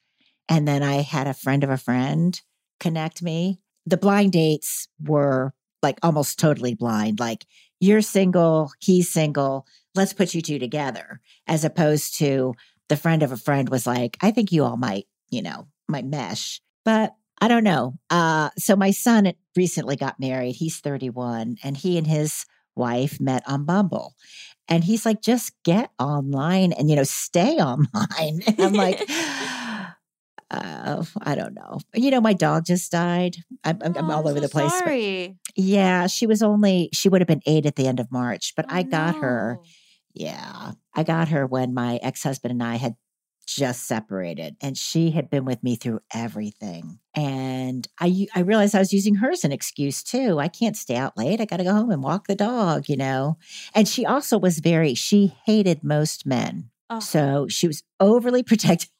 Speaker 6: and then I had a friend of a friend connect me. The blind dates were like almost totally blind, like, you're single, he's single, let's put you two together, as opposed to the friend of a friend was like, I think you all might, you know, might mesh. But I don't know. Uh, so my son recently got married. He's 31, and he and his wife met on Bumble. And he's like, just get online and, you know, stay [laughs] online. And I'm like, [laughs] uh, I don't know. You know, my dog just died. I'm, I'm, I'm
Speaker 4: Oh,
Speaker 6: all over
Speaker 4: so
Speaker 6: the place.
Speaker 4: Sorry.
Speaker 6: yeah, she was only, she would have been eight at the end of March, but
Speaker 4: Oh,
Speaker 6: I got her. Yeah. I got her when my ex husband and I had just separated and she had been with me through everything. And i i realized I was using her as an excuse too. I can't stay out late. I got to go home and walk the dog, you know? And she also was very, she hated most men.
Speaker 4: Oh.
Speaker 6: So she was overly [laughs] protective.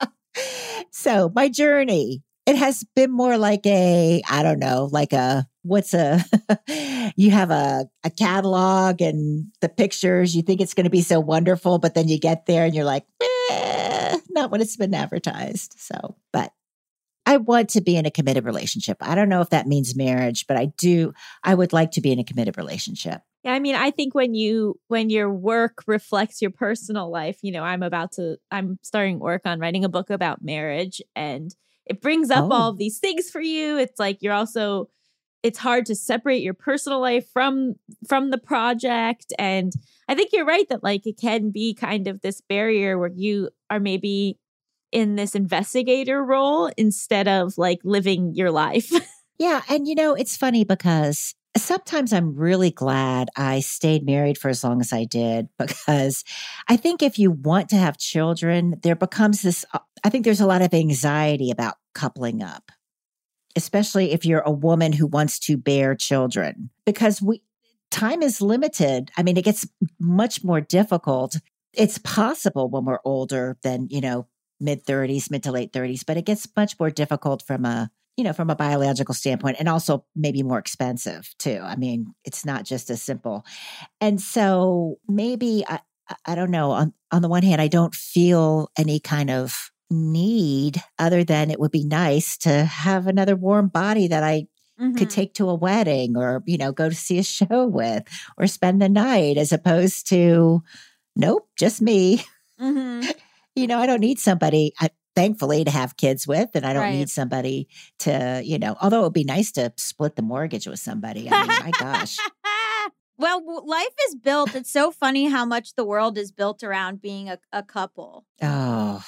Speaker 6: [laughs] so my journey, it has been more like a, I don't know, like a, what's a, [laughs] you have a, a catalog and the pictures, you think it's going to be so wonderful, but then you get there and you're like, eh, not when it's been advertised. So, but I want to be in a committed relationship. I don't know if that means marriage, but I do, I would like to be in a committed relationship.
Speaker 3: Yeah, I mean, I think when you when your work reflects your personal life, you know, I'm about to I'm starting work on writing a book about marriage and it brings up
Speaker 6: Oh.
Speaker 3: all of these things for you. It's like you're also it's hard to separate your personal life from from the project and I think you're right that like it can be kind of this barrier where you are maybe in this investigator role instead of like living your life. [laughs]
Speaker 6: Yeah. And you know, it's funny because sometimes I'm really glad I stayed married for as long as I did [laughs] because I think if you want to have children, there becomes this, uh, I think there's a lot of anxiety about coupling up, especially if you're a woman who wants to bear children because we, time is limited. I mean, it gets much more difficult. It's possible when we're older than, you know, mid 30s, mid to late 30s, but it gets much more difficult from a you know, from a biological standpoint, and also maybe more expensive too. I mean, it's not just as simple. And so maybe I, I- don't know. On on the one hand, I don't feel any kind of need other than it would be nice to have another warm body that I could
Speaker 4: Mhm.
Speaker 6: take to a wedding or you know go to see a [laughs] show with or spend the night as opposed to nope just me
Speaker 4: Mhm. [laughs]
Speaker 6: you know i don't need somebody I, thankfully to have kids with and i don't
Speaker 4: Right.
Speaker 6: need somebody to you know although it would be nice to split the mortgage with somebody i mean my gosh [laughs]
Speaker 4: well, life is built. It's so funny how much the world is built around being a, a couple
Speaker 6: oh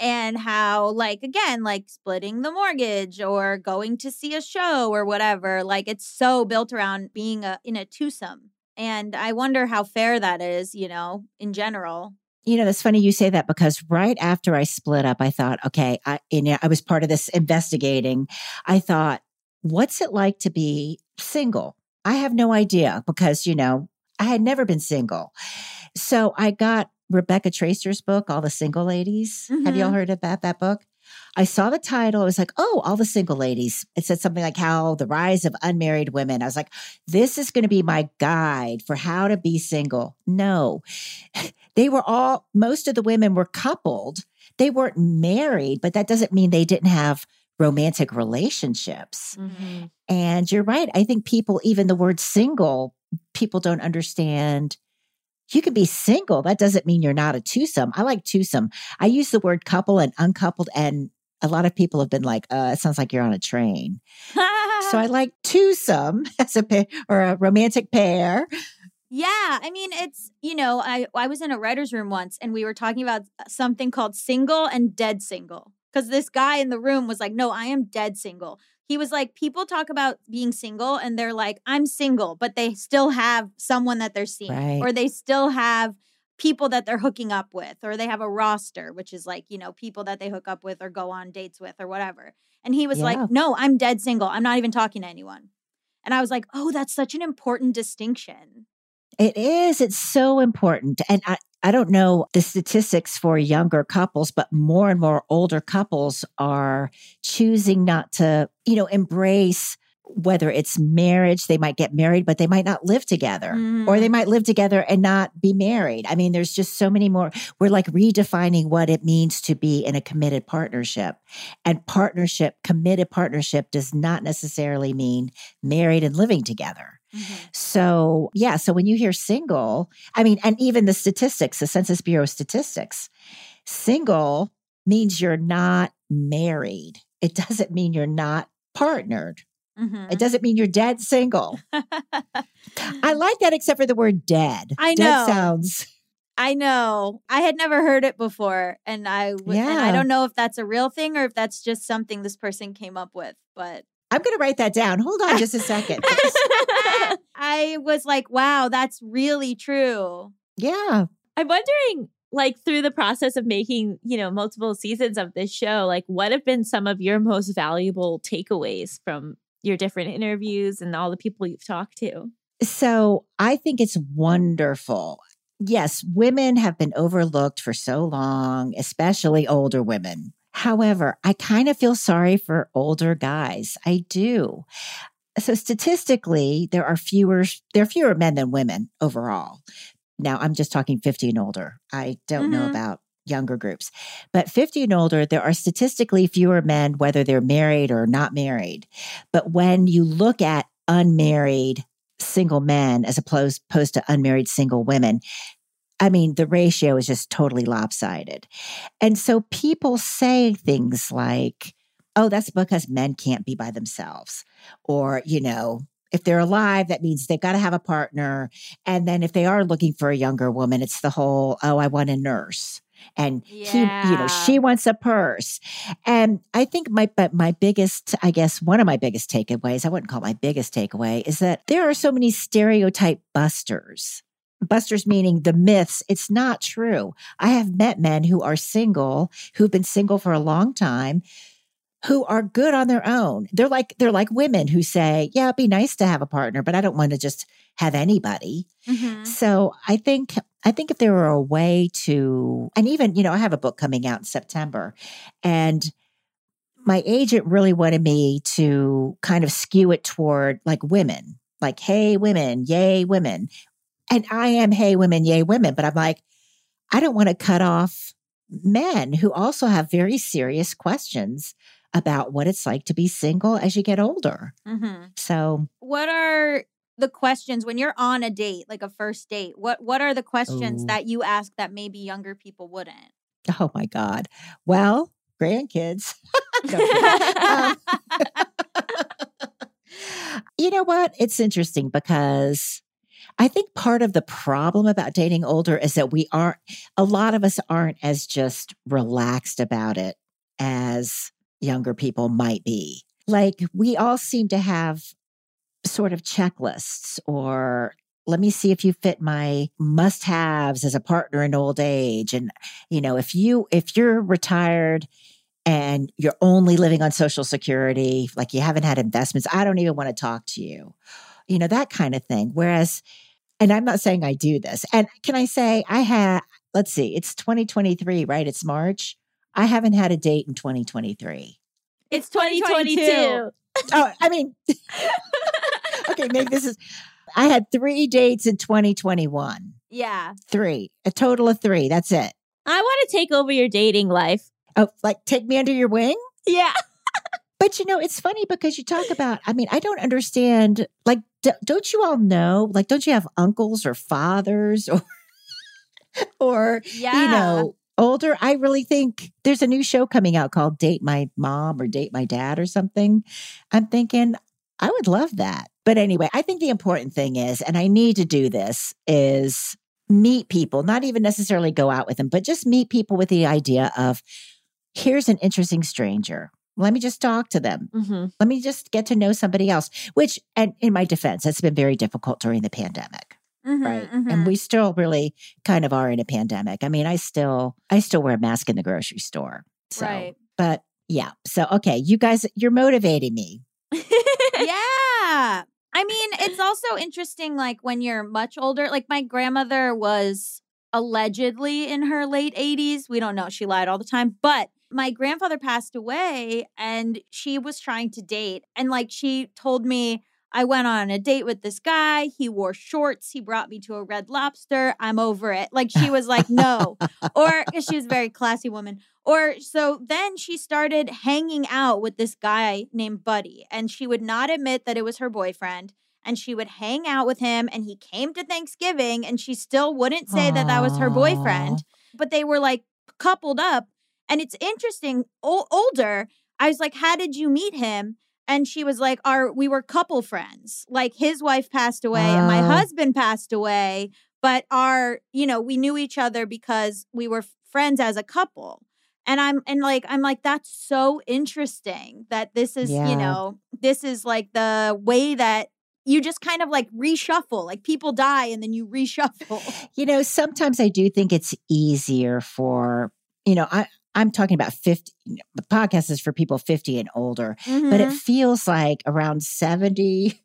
Speaker 4: and how, like, again, like splitting the mortgage or going to see a show or whatever. Like, it's so built around being a in a twosome. And I wonder how fair that is, you know, in general.
Speaker 6: You know, it's funny you say that because right after I split up, I thought, okay, I, you know, I was part of this investigating. I thought, what's it like to be single? I have no idea because, you know, I had never been single. So I got Rebecca Traister's book, All the Single Ladies. Have y'all mm-hmm. heard about that book? I saw the title. I was like, oh, all the single ladies. It said something like how the rise of unmarried women. I was like, this is going to be my guide for how to be single. No, [laughs] they were all, most of the women were coupled. They weren't married, but that doesn't mean they didn't have romantic relationships. Mm-hmm. And you're right. I think people, even the word single, people don't understand. You can be single. That doesn't mean you're not a twosome. I like twosome. I use the word couple and uncoupled, and a lot of people have been like, uh, it sounds like you're on a train. So I [laughs] like twosome [laughs] as a pair or a romantic pair.
Speaker 4: Yeah, I mean it's you know I I was in a writers room once and we were talking about something called single and dead single because this guy in the room was like, no, I am dead single. He was like, people talk about being single and they're like, I'm single, but they still have someone that they're seeing,
Speaker 6: Right.
Speaker 4: or they still have people that they're hooking up with, or they have a roster, which is like you know people that they hook up with or go on dates with or whatever. And he was
Speaker 6: Yeah.
Speaker 4: like, no, I'm dead single. I'm not even talking to anyone. And I was like, oh, that's such an important distinction.
Speaker 6: It is. It's so important. And I, I don't know the statistics for younger couples, but more and more older couples are choosing not to, you know, embrace whether it's marriage, they might get married, but they might not live together. Or they mm-hmm. might live together and not be married. I mean, there's just so many more. We're like redefining what it means to be in a committed partnership. And partnership, committed partnership does not necessarily mean married and living together. So, yeah. So when you hear single, I mean, and even the statistics, the Census Bureau statistics, single means you're not married. It doesn't mean you're not partnered.
Speaker 4: Mhm.
Speaker 6: It doesn't mean you're dead single. I [laughs] like that, except for the word dead.
Speaker 4: I
Speaker 6: Dead
Speaker 4: know.
Speaker 6: sounds.
Speaker 4: I know. I had never heard it before, and I w- and I don't know if that's a real thing or if that's just something this person came up with. But
Speaker 6: I'm going to write that down. Hold on just a second. [laughs]
Speaker 4: I was like, "Wow, that's really true."
Speaker 6: yeah.
Speaker 3: I'm wondering, like, through the process of making, you know, multiple seasons of this show, like, what have been some of your most valuable takeaways from your different interviews and all the people you've talked to?
Speaker 6: So I think it's wonderful. Yes, women have been overlooked for so long, especially older women. However, I kind of feel sorry for older guys. I do. So statistically, there are fewer there are fewer men than women overall. Now, I'm just talking 50 and older. I don't know
Speaker 4: Mhm.
Speaker 6: about younger groups. But 50 and older, there are statistically fewer men whether they're married or not married. But when you look at unmarried single men as opposed, opposed to unmarried single women. I mean, the ratio is just totally lopsided. And so people say things like, oh, that's because men can't be by themselves. Or, you know, if they're alive, that means they've got to have a partner. And then if they are looking for a younger woman, it's the whole, oh, I want a nurse. And he, you know, she wants a purse. And I think my, but my biggest, I guess, one of my biggest takeaways, I wouldn't call it my biggest takeaway, is that there are so many stereotype busters. Busters meaning the myths. It's not true. I have met men who are single, who've been single for a long time, who are good on their own. They're like they're like women who say, "Yeah, it'd be nice to have a partner, but I don't want to just have anybody."
Speaker 4: Mhm.
Speaker 6: So I think I think if there were a way to, and even you know, I have a book coming out in September, and my agent really wanted me to kind of skew it toward like women, like "Hey, women, yay, women," and I am "Hey, women, yay, women," but I'm like, I don't want to cut off men who also have very serious questions about what it's like to be single as you get older.
Speaker 4: Mhm.
Speaker 6: So
Speaker 4: What are the questions when you're on a date, like a first date? What What are the questions
Speaker 6: Oh.
Speaker 4: that you ask that maybe younger people wouldn't?
Speaker 6: Oh my God. Well, grandkids. [laughs] No, I'm kidding. Um, [laughs] [laughs] you know what? It's interesting because I think part of the problem about dating older is that we aren't, a lot of us aren't as just relaxed about it as younger people might be. Like we all seem to have sort of checklists or let me see if you fit my must haves as a partner in old age. And you know if you if you're retired and you're only living on social security like you haven't had investments i don't even want to talk to you. You know that kind of thing. Whereas and i'm not saying i do this and can i say i had let's see it's 2023 right it's march i haven't had a date in 2023
Speaker 3: It's 2022.
Speaker 6: oh i mean [laughs] okay maybe this is i had three dates in 2021
Speaker 4: Yeah.
Speaker 6: three a total of three that's it
Speaker 3: I want to take over your dating life.
Speaker 6: oh like take me under your wing
Speaker 3: Yeah.
Speaker 6: But you know, it's funny because you talk about, I mean, I don't understand. Like, d- don't you all know? Like, don't you have uncles or fathers or, [laughs] or,
Speaker 4: Yeah.
Speaker 6: you know, older? I really think there's a new show coming out called Date My Mom or Date My Dad or something. I'm thinking, I would love that. But anyway, I think the important thing is, and I need to do this, is meet people, not even necessarily go out with them, but just meet people with the idea of here's an interesting stranger. Let me just talk to them.
Speaker 3: Mm-hmm.
Speaker 6: Let me just get to know somebody else, which, and in my defense, that's been very difficult during the pandemic,
Speaker 4: Mhm,
Speaker 6: right?
Speaker 4: mhm.
Speaker 6: And we still really kind of are in a pandemic. I mean, I still, I still wear a mask in the grocery store. So,
Speaker 4: Right.
Speaker 6: but yeah. So, okay, you guys, you're motivating me. [laughs]
Speaker 4: yeah. I [laughs] mean, it's also interesting, like when you're much older. Like my grandmother was allegedly in her late 80s. We don't know. She lied all the time. But my grandfather passed away and she was trying to date. And like she told me, I went on a date with this guy. He wore shorts. He brought me to a red lobster. I'm over it. Like she was like, no. or [laughs] she was a very classy woman. Or so then she started hanging out with this guy named Buddy, and she would not admit that it was her boyfriend. And she would hang out with him, and he came to Thanksgiving, and she still wouldn't say that that was her boyfriend. But they were like coupled up. And it's interesting, o- older, I was like, How did you meet him? And she was like, Our we were couple friends. Like his wife passed away, and my husband passed away but our you know we knew each other because we were friends as a couple and i'm and like i'm like that's so interesting that this is
Speaker 6: Yeah.
Speaker 4: you know this is like the way that you just kind of like reshuffle like people die and then you [laughs] reshuffle
Speaker 6: You know, sometimes I do think it's easier for, you know, I, I'm talking about 50, the podcast is for people 50 and older, but it
Speaker 4: Mhm.
Speaker 6: feels like around 70,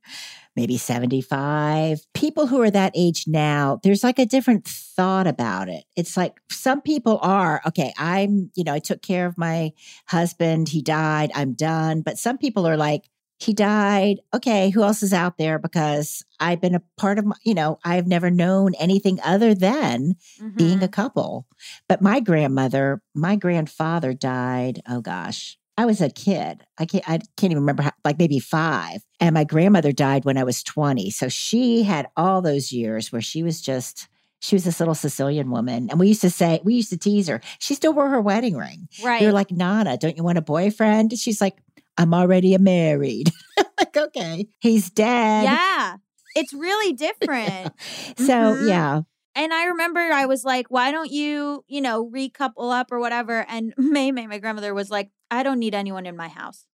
Speaker 6: maybe 75. People who are that age now, there's like a different thought about it. It's like some people are, okay, I'm, you know, I took care of my husband, he died, I'm done. But some people are like, he died. Okay, who else is out there? Because I've been a part of my, you know, I've never known anything other than being a
Speaker 4: Mhm.
Speaker 6: couple. But my grandmother, my grandfather died, oh gosh, I was a kid. I can't I can't even remember how, like maybe 5. And my grandmother died when I was 20. So she had all those years where she was just she was this little Sicilian woman. And we used to say, we used to tease her. She still wore her wedding ring.
Speaker 4: Right.
Speaker 6: We were like, Nana, don't you want a boyfriend? She's like, I'm already married. [laughs] like, okay. He's dead.
Speaker 4: yeah. It's really [laughs] different.
Speaker 6: So
Speaker 4: Mhm.
Speaker 6: yeah.
Speaker 4: and I remember I was like, why don't you, you know, recouple up or whatever? And [laughs] May May, my grandmother, was like, I don't need anyone in my house.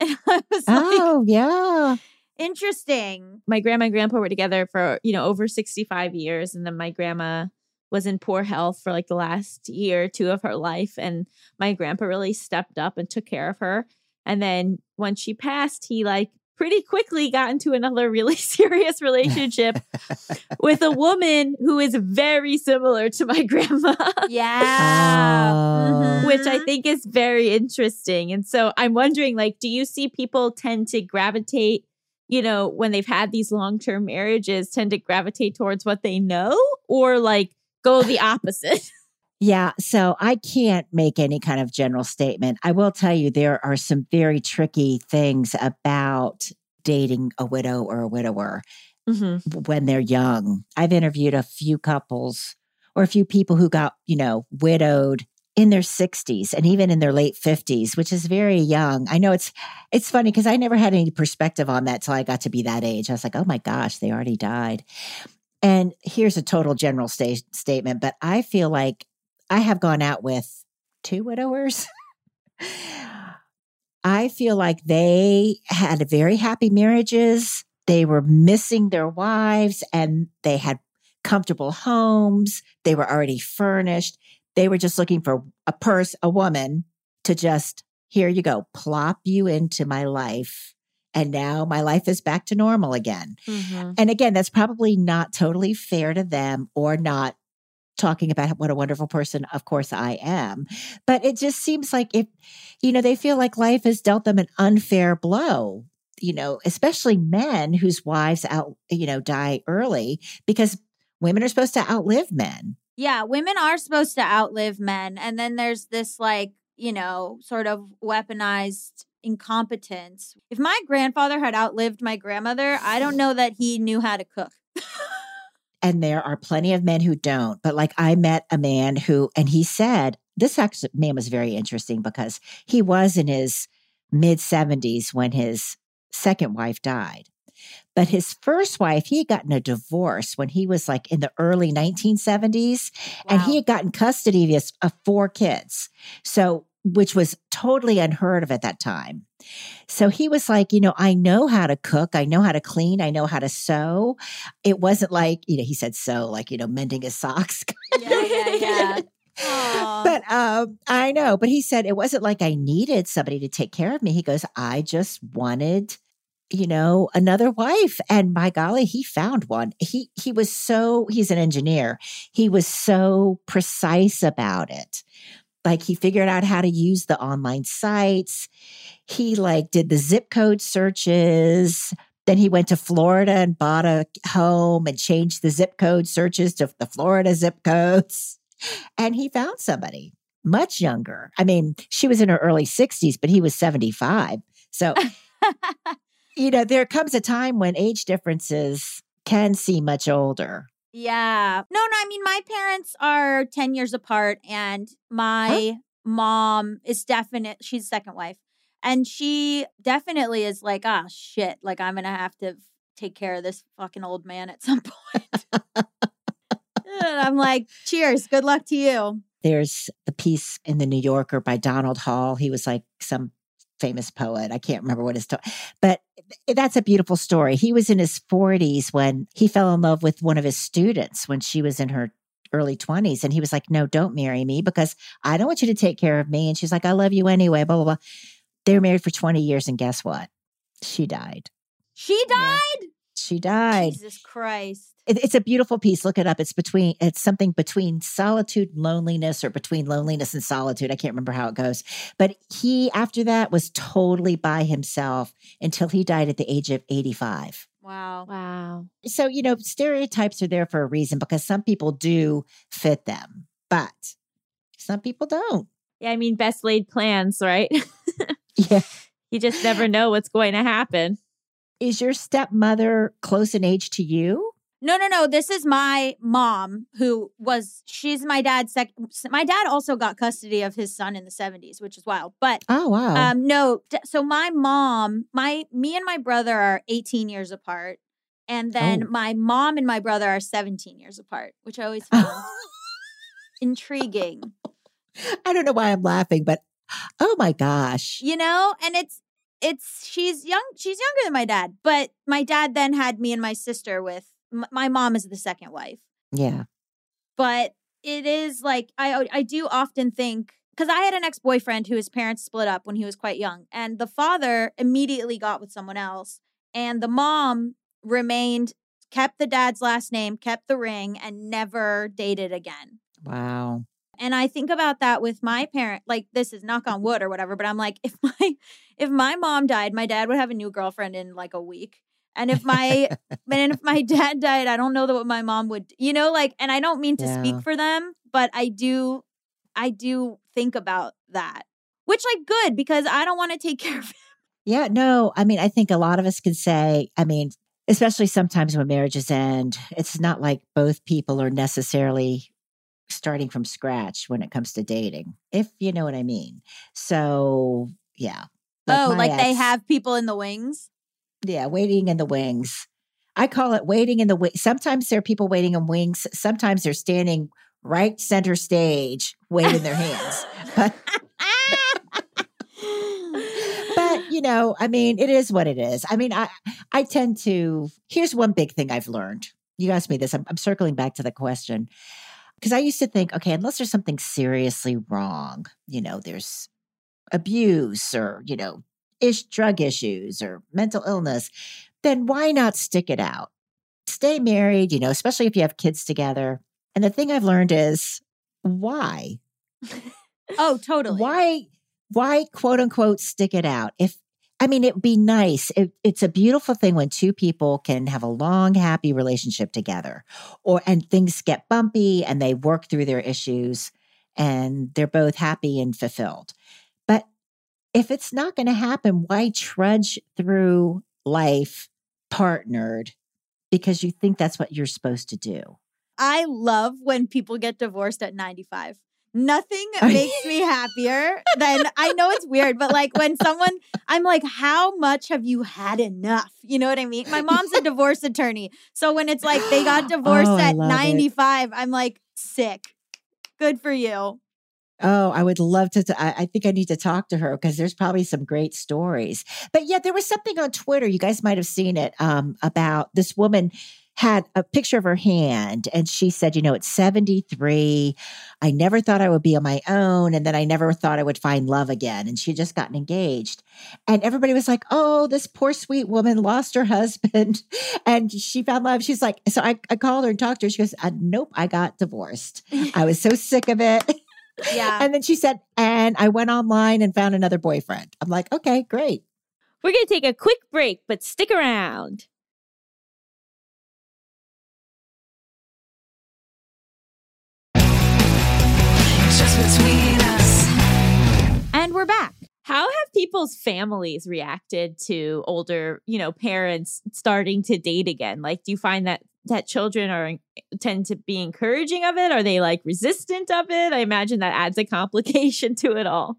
Speaker 4: And I was like,
Speaker 6: Oh, yeah.
Speaker 4: interesting.
Speaker 3: my grandma and grandpa were together for you know over 65 years and then my grandma was in poor health for like the last year or two of her life and my grandpa really stepped up and took care of her and then when she passed he like pretty quickly got into another [laughs] really serious relationship with a woman who is very similar to my [laughs] grandma
Speaker 4: Yeah.
Speaker 6: Oh.
Speaker 3: which I
Speaker 4: Mhm.
Speaker 3: think is very interesting. And so I'm wondering like do you see people tend to gravitate, you know, when they've had these long-term marriages tend to gravitate towards what they know or like go the opposite? [laughs]
Speaker 6: Yeah, so I can't make any kind of general statement. I will tell you there are some very tricky things about dating a widow or a widower
Speaker 3: Mhm.
Speaker 6: when they're young. I've interviewed a few couples or a few people who got, you know, widowed in their 60s and even in their late 50s, which is very young. I know it's it's funny because I never had any perspective on that till I got to be that age. I was like, "Oh my gosh, they already died." And here's a total general sta- statement, but I feel like I have gone out with two widowers. I feel like they had very happy marriages. They were missing their wives and they had comfortable homes. They were already furnished. They were just looking for a purse, a woman to just, here you go, plop you into my life. And now my life is back to normal again.
Speaker 3: Mhm.
Speaker 6: And again, that's probably not totally fair to them or not talking about what a wonderful person, of course, I am. But it just seems like if, you know, they feel like life has dealt them an unfair blow, you know, especially men whose wives out, you know, die early because women are supposed to outlive men.
Speaker 4: Yeah, women are supposed to outlive men. And then there's this, like, you know, sort of weaponized incompetence. If my grandfather had outlived my grandmother, I don't know that he knew how to cook. [laughs]
Speaker 6: And there are plenty of men who don't. But like I met a man who, and he said, this actually man was very interesting because he was in his mid 70s when his second wife died. But his first wife, he had gotten a divorce when he was like in the early 1970s, and he had gotten custody of his of four kids. So, which was totally unheard of at that time. So he was like, you know, I know how to cook, I know how to clean, I know how to sew. It wasn't like, you know, he said sew, like, you know, mending his [laughs] socks.
Speaker 4: Yeah, yeah, yeah. [laughs]
Speaker 6: But um, I know, but he said it wasn't like I needed somebody to take care of me. He goes, I just wanted, you know, another wife. And by golly, he found one. He he was so he's an engineer. He was so precise about it. Like he figured out how to use the online sites. He like did the zip code searches. Then he went to Florida and bought a home and changed the zip code searches to the Florida zip codes. [laughs] And he found somebody much younger. I mean, she was in her early 60s, but he was 75. So, [laughs] you know, there comes a time when age differences can seem much older.
Speaker 4: Yeah. No, no, I mean my parents are 10 years apart and my mom is definite she's second wife. And she definitely is like, ah shit, like I'm gonna have to take care of this fucking old man at some [laughs] point. and I'm like, cheers, good luck to you.
Speaker 6: There's the piece in the New Yorker by Donald Hall. He was like some famous poet. I can't remember what his to- but that's a beautiful story. He was in his 40s when he fell in love with one of his students when she was in her early 20s and he was like, "No, don't marry me because I don't want you to take care of me." And she's like, "I love you anyway." blah blah blah. They were married for 20 years and guess what? She died.
Speaker 4: She
Speaker 6: Yeah.
Speaker 4: Died.
Speaker 6: She died.
Speaker 4: Jesus Christ.
Speaker 6: It- it's a beautiful piece. Look it up. It's between it's something between solitude and loneliness or between loneliness and solitude. I can't remember how it goes. But he after that was totally by himself until he died at the age of 85.
Speaker 4: Wow.
Speaker 3: Wow.
Speaker 6: So, you know, stereotypes are there for a reason because some people do fit them, but some people don't.
Speaker 3: Yeah, I mean best laid plans, right? [laughs]
Speaker 6: Yeah.
Speaker 3: You just never know what's going to happen.
Speaker 6: Is your stepmother close in age to you?
Speaker 4: No, no, no. This is my mom who was, she's my dad's second. My dad also got custody of his son in the 70s, which is wild. But
Speaker 6: Oh, wow.
Speaker 4: um, no, so my mom, my, me and my brother are 18 years apart. And then
Speaker 6: Oh.
Speaker 4: my mom and my brother are 17 years apart, which I always found [laughs] intriguing.
Speaker 6: I don't know why I'm laughing, but oh my gosh.
Speaker 4: you know and it's it's she's young she's younger than my dad but my dad then had me and my sister with my mom is the second wife
Speaker 6: Yeah.
Speaker 4: but it is like i i do often think because i had an ex-boyfriend who his parents split up when he was quite young and the father immediately got with someone else and the mom remained kept the dad's last name kept the ring and never dated again
Speaker 6: Wow.
Speaker 4: And I think about that with my parent, like this is knock on wood or whatever, but I'm like, [laughs] if my if my mom died, my dad would have a new girlfriend in like a week. And if my [laughs] and if my dad died, I don't know that what my mom would you know, like and I don't mean to
Speaker 6: Yeah.
Speaker 4: speak for them, but I do I do think about that. Which like good because I don't want to take [laughs] care of him.
Speaker 6: Yeah, no, I mean, I think a lot of us can say, I mean, especially sometimes when marriages end, it's not like both people are necessarily starting from scratch when it comes to dating, if you know what I mean. So, yeah.
Speaker 4: oh,
Speaker 6: my
Speaker 4: like they have people in the wings.
Speaker 6: Yeah, waiting in the wings. I call it waiting in the wings. Sometimes there are people waiting in wings. Sometimes they're standing right center stage, waving their hands. But but you know i mean it is what it is i mean i i tend to here's one big thing i've learned you asked me this i'm, I'm circling back to the question because i used to think okay unless there's something seriously wrong you know there's abuse or you know ish drug issues or mental illness then why not stick it out? Stay married you know especially if you have kids together. And the thing i've learned is why? [laughs]
Speaker 4: Oh, totally.
Speaker 6: why why quote unquote stick it out? If i mean it'd be nice. It, it's a beautiful thing when two people can have a long happy relationship together or and things get bumpy and they work through their issues and they're both happy and fulfilled. But if it's not going to happen why trudge through life partnered? Because you think that's what you're supposed to do.
Speaker 4: I love when people get divorced at 95. Nothing [laughs]
Speaker 6: Oh,
Speaker 4: makes me happier than I know it's weird, but like when someone, I'm like, how much have you had enough? You know what I mean? My mom's a [laughs] divorce attorney. So when it's like they got [gasps] divorced
Speaker 6: Oh,
Speaker 4: at
Speaker 6: love it.
Speaker 4: 95, I'm like, sick. Good for you.
Speaker 6: Oh, I would love to. t- I think I need to talk to her because there's probably some great stories. But yeah, there was something on Twitter. You guys might have seen it um, about this woman had a picture of her hand and she said, you know, it's 73. I never thought I would be on my own. And then I never thought I would find love again. And she had just gotten engaged. And everybody was like, oh, this poor sweet woman lost her husband [laughs] and she found love. She's like, so I, I called her and talked to her. She goes, uh, nope, I got divorced. [laughs] I was so sick of it.
Speaker 4: Yeah. [laughs]
Speaker 6: And then she said, and I went online and found another boyfriend. I'm like, okay, great.
Speaker 3: We're going to take a quick break, but stick around.
Speaker 4: And we're back.
Speaker 3: How have people's families reacted to older, you know, parents starting to date again? Like, do you find that that children are tend to be encouraging of it? Are they like resistant of it? I imagine that adds a complication [laughs] to it all.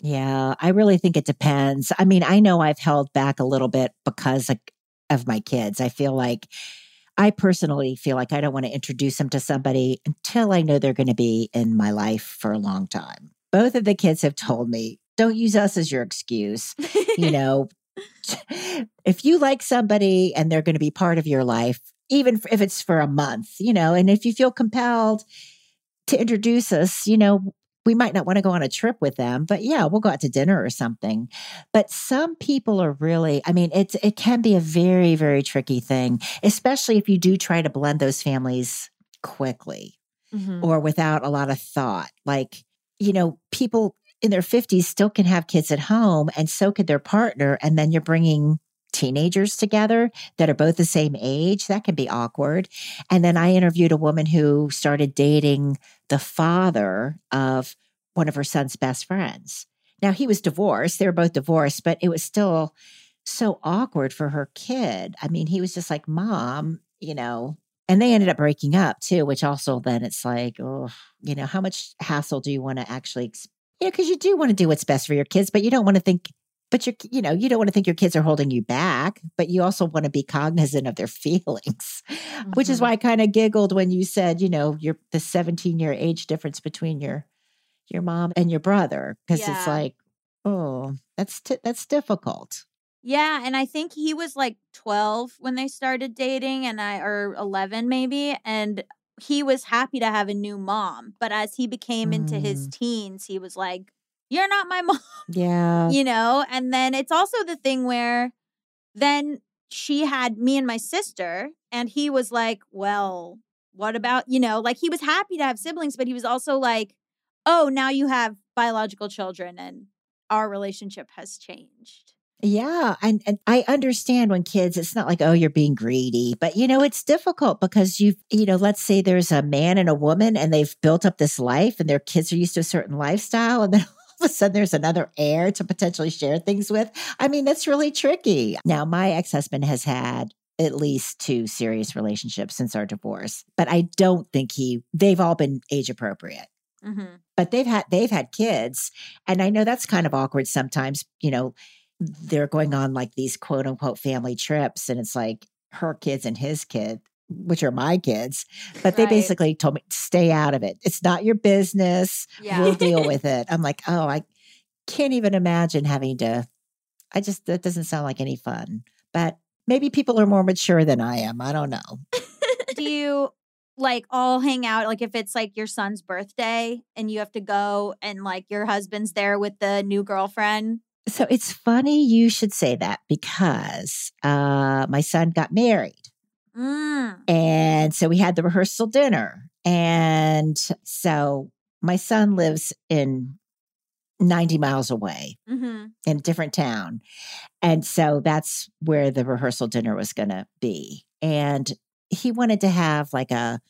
Speaker 6: Yeah, I really think it depends. I mean, I know I've held back a little bit because of, of my kids. I feel like I personally feel like I don't want to introduce them to somebody until I know they're going to be in my life for a long time. Both of the kids have told me, don't use us as your excuse. you [laughs] know, if you like somebody and they're going to be part of your life, even if it's for a month, you know, and if you feel compelled to introduce us, you know, we might not want to go on a trip with them, but yeah, we'll go out to dinner or something. But some people are really, I mean, it's it can be a very, very tricky thing, especially if you do try to blend those families quickly
Speaker 3: Mm-hmm.
Speaker 6: or without a lot of thought. Like, you know, people in their 50s still can have kids at home, and so could their partner. And then you're bringing teenagers together that are both the same age. That can be awkward. And then I interviewed a woman who started dating the father of one of her son's best friends. Now he was divorced. They were both divorced, but it was still so awkward for her kid. I mean, he was just like, Mom, you know, and they ended up breaking up too, which also then it's like, oh, you know, how much hassle do you want to actually, you know, because you do want to do what's best for your kids, but you don't want to think, but you're, you know, you don't want to think your kids are holding you back, but you also want to be cognizant of their [laughs] feelings, which is
Speaker 4: Mhm.
Speaker 6: why I kind of giggled when you said, you know, you're the 17 year age difference between your, your mom and your brother, because it's like, oh, that's, t- that's difficult.
Speaker 4: Yeah, and I think he was like 12 when they started dating and I or 11 maybe and he was happy to have a new mom, but as he became into his
Speaker 6: Mm.
Speaker 4: teens, he was like, "You're not my [laughs] mom."
Speaker 6: Yeah.
Speaker 4: you know? And then it's also the thing where then she had me and my sister, and he was like, Well, what about, you know, like he was happy to have siblings, but he was also like, Oh, now you have biological children, and our relationship has changed.
Speaker 6: Yeah, and and I understand when kids, it's not like oh you're being greedy, but you know it's difficult because you've you know let's say there's a man and a woman and they've built up this life and their kids are used to a certain lifestyle and then [laughs] all of a sudden there's another heir to potentially share things with. I mean that's really tricky. Now my ex husband has had at least two serious relationships since our divorce, but I don't think he they've all been age appropriate
Speaker 4: Mm-hmm.
Speaker 6: but they've had they've had kids and i know that's kind of awkward sometimes you know they're going on like these quote unquote family trips and it's like her kids and his kid which are my kids but they basically told me stay out of it. It's not your business.
Speaker 4: Yeah.
Speaker 6: we'll deal [laughs] with it. I'm like oh i can't even imagine having to i just that doesn't sound like any fun. But maybe people are more mature than i am. I don't know.
Speaker 4: Do you like all hang out like if it's like your son's birthday and you have to go and like your husband's there with the new girlfriend?
Speaker 6: So it's funny you should say that because uh, my son got married.
Speaker 4: Mm.
Speaker 6: And so we had the rehearsal dinner. And so my son lives in 90 miles away
Speaker 4: Mm-hmm.
Speaker 6: in a different town. And so that's where the rehearsal dinner was going to be. And he wanted to have like a,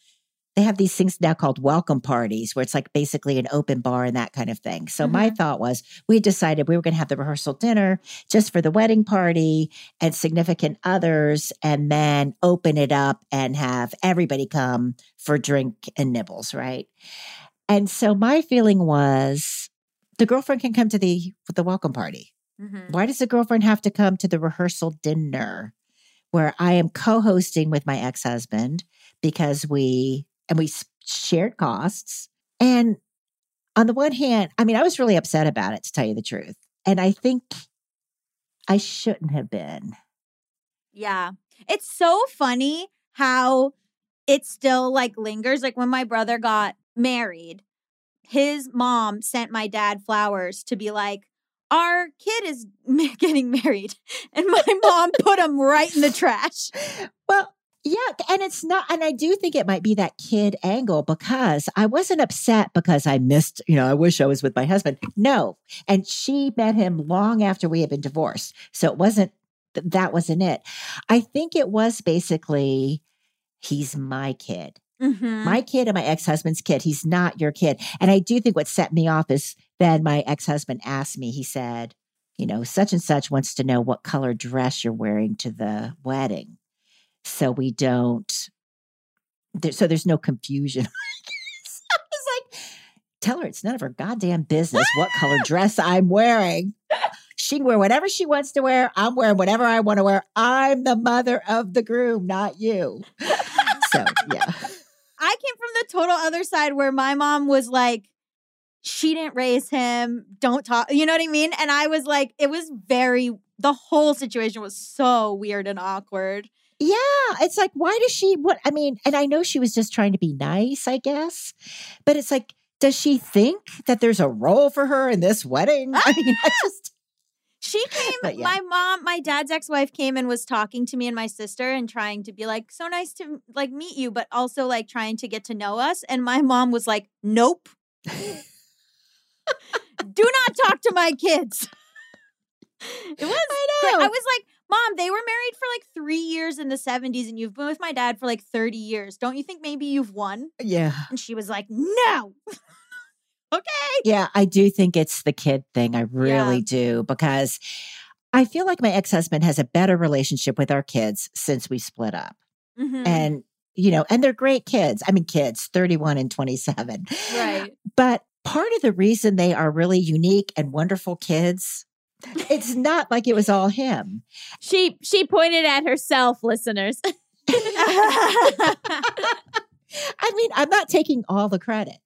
Speaker 6: they have these things now called welcome parties where it's like basically an open bar and that kind of thing. So my thought was we decided we were going to have the rehearsal dinner just for the wedding party and significant others and then open it up and have everybody come for drink and nibbles, right? And so my feeling was the girlfriend can come to the the welcome party.
Speaker 4: Mm-hmm.
Speaker 6: Why does the girlfriend have to come to the rehearsal dinner where I am co-hosting with my ex-husband because we and we shared costs and on the one hand, I mean, I was really upset about it to tell you the truth. And I think I shouldn't have been.
Speaker 4: Yeah. It's so funny how it still like lingers. Like when my brother got married, his mom sent my dad flowers to be like, our kid is [laughs] getting married. And my mom put him right in the trash.
Speaker 6: Well, yeah, and it's not, and I do think it might be that kid angle because I wasn't upset because I missed, you know, I wish I was with my husband. No. And she met him long after we had been divorced. So it wasn't, that wasn't it. I think it was basically, he's my kid.
Speaker 4: Mhm.
Speaker 6: My kid and my ex husband's kid. He's not your kid. And I do think what set me off is then my ex husband asked me, he said, you know, such and such wants to know what color dress you're wearing to the wedding. So we don't, there, so there's no confusion. [laughs] so I was like, tell her it's none of her goddamn business what color [laughs] dress I'm wearing. She can wear whatever she wants to wear. I'm wearing whatever I want to wear. I'm the mother of the groom, not you. So, yeah. [laughs]
Speaker 4: I came from the total other side where my mom was like, she didn't raise him, don't talk, you know what I mean? And I was like, it was very, the whole situation was so weird and awkward.
Speaker 6: Yeah, it's like, why does she? What I mean, and I know she was just trying to be nice, I guess, but it's like, does she think that there's a role for her in this wedding? I mean, I [laughs] just
Speaker 4: She came,
Speaker 6: yeah.
Speaker 4: my mom, my dad's ex wife came and was talking to me and my sister and trying to be like, so nice to like meet you, but also like trying to get to know us. And my mom was like, nope. [laughs] Do not talk to my kids. [laughs] It was
Speaker 6: I know.
Speaker 4: I was like, Mom, they were married for like three years in the 70s, and you've been with my dad for like 30 years. Don't you think maybe you've won?
Speaker 6: yeah,
Speaker 4: And she was like, No. [laughs] okay.
Speaker 6: Yeah, I do think it's the kid thing. I really
Speaker 4: Yeah.
Speaker 6: do because I feel like my ex husband has a better relationship with our kids since we split up.
Speaker 4: Mhm.
Speaker 6: And, you know, and they're great kids. I mean, kids, 31 and 27.
Speaker 4: right.
Speaker 6: But part of the reason they are really unique and wonderful kids, it's not like it was all him.
Speaker 3: She she pointed at herself, listeners. [laughs]
Speaker 6: I mean, I'm not taking all the credit.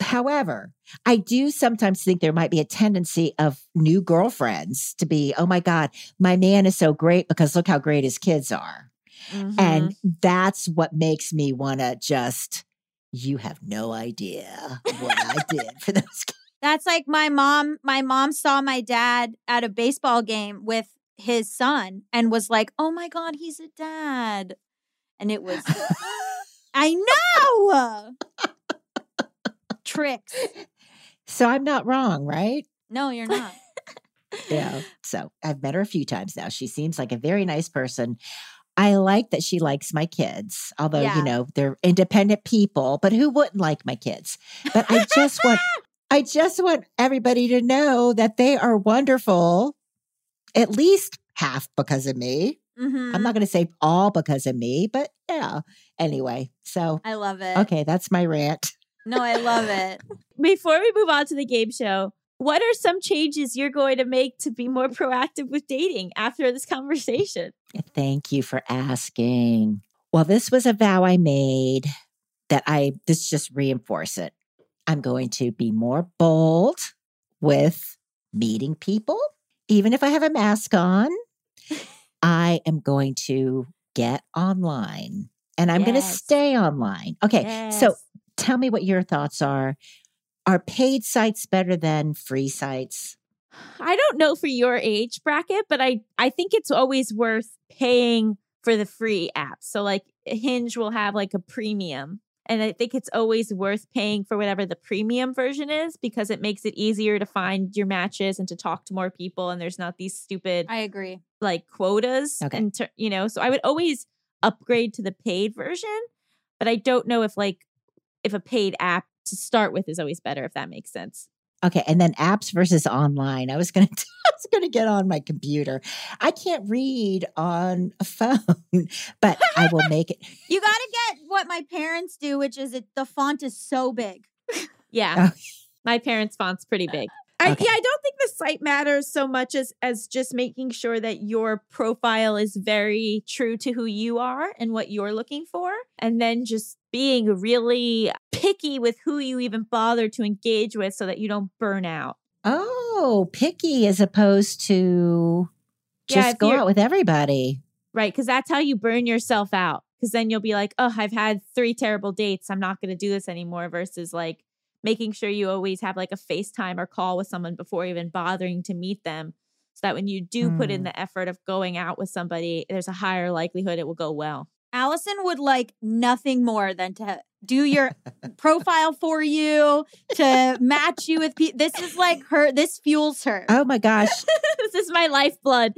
Speaker 6: However, I do sometimes think there might be a tendency of new girlfriends to be, oh my God, my man is so great because look how great his kids are.
Speaker 3: Mm-hmm.
Speaker 6: And that's what makes me want to just, you have no idea what I did for those kids.
Speaker 4: That's like my mom. My mom saw my dad at a baseball game with his son and was like, "Oh my god, he's a dad," and it was. [laughs] I know. Tricks.
Speaker 6: So I'm not wrong, right?
Speaker 4: No, you're [laughs] not.
Speaker 6: Yeah. So I've met her a few times now. She seems like a very nice person. I like that she likes my kids, although,
Speaker 4: Yeah.
Speaker 6: you know, they're independent people, but who wouldn't like my kids? But I just want, [laughs] I just want everybody to know that they are wonderful, at least half because of me.
Speaker 4: Mhm.
Speaker 6: I'm not going to say all because of me, but yeah. Anyway, so,
Speaker 4: I love it.
Speaker 6: okay, that's my rant.
Speaker 4: No, I love it. [laughs]
Speaker 3: Before we move on to the game show, what are some changes you're going to make to be more proactive with dating after this conversation?
Speaker 6: Thank you for asking. Well, this was a vow I made that I, this just reinforce it. I'm going to be more bold with meeting people, even if I have a mask on. I am going to get online and I'm going to stay online. Okay. So tell me what your thoughts are. Are paid sites better than free sites?
Speaker 3: I don't know for your age bracket, but I I think it's always worth paying for the free apps. So like Hinge will have like a premium. And I think it's always worth paying for whatever the premium version is because it makes it easier to find your matches and to talk to more people and there's not these stupid
Speaker 4: I agree.
Speaker 3: like quotas
Speaker 6: Okay.
Speaker 3: and ter- you know so i would always upgrade to the paid version but i don't know if like if a paid app to start with is always better if that makes sense
Speaker 6: Okay, and then apps versus online. I was going [laughs] to I was going to get on my computer. I can't read on a phone, [laughs] but I will make it. [laughs]
Speaker 4: You got to get what my parents do, which is it. The font is so big.
Speaker 3: yeah
Speaker 6: Oh.
Speaker 3: my parents fonts pretty uh, big
Speaker 7: I,
Speaker 6: Okay.
Speaker 7: Yeah, I don't think the site matters so much as as just making sure that your
Speaker 3: profile is very true to who you are and what you're looking for and then just being really picky with who you even bother to engage with so that you don't burn out
Speaker 6: Oh, picky as opposed to just
Speaker 3: if
Speaker 6: go out with everybody.
Speaker 3: right because that's how you burn yourself out because then you'll be like oh i've had three terrible dates i'm not going to do this anymore versus like making sure you always have like a facetime or call with someone before even bothering to meet them so that when you do put in
Speaker 6: Hmm.
Speaker 3: the effort of going out with somebody there's a higher likelihood it will go well
Speaker 4: Allison would like nothing more than to do your [laughs] profile for you, to match you with people. This is like her, this fuels her.
Speaker 6: Oh my gosh. [laughs]
Speaker 3: this is my lifeblood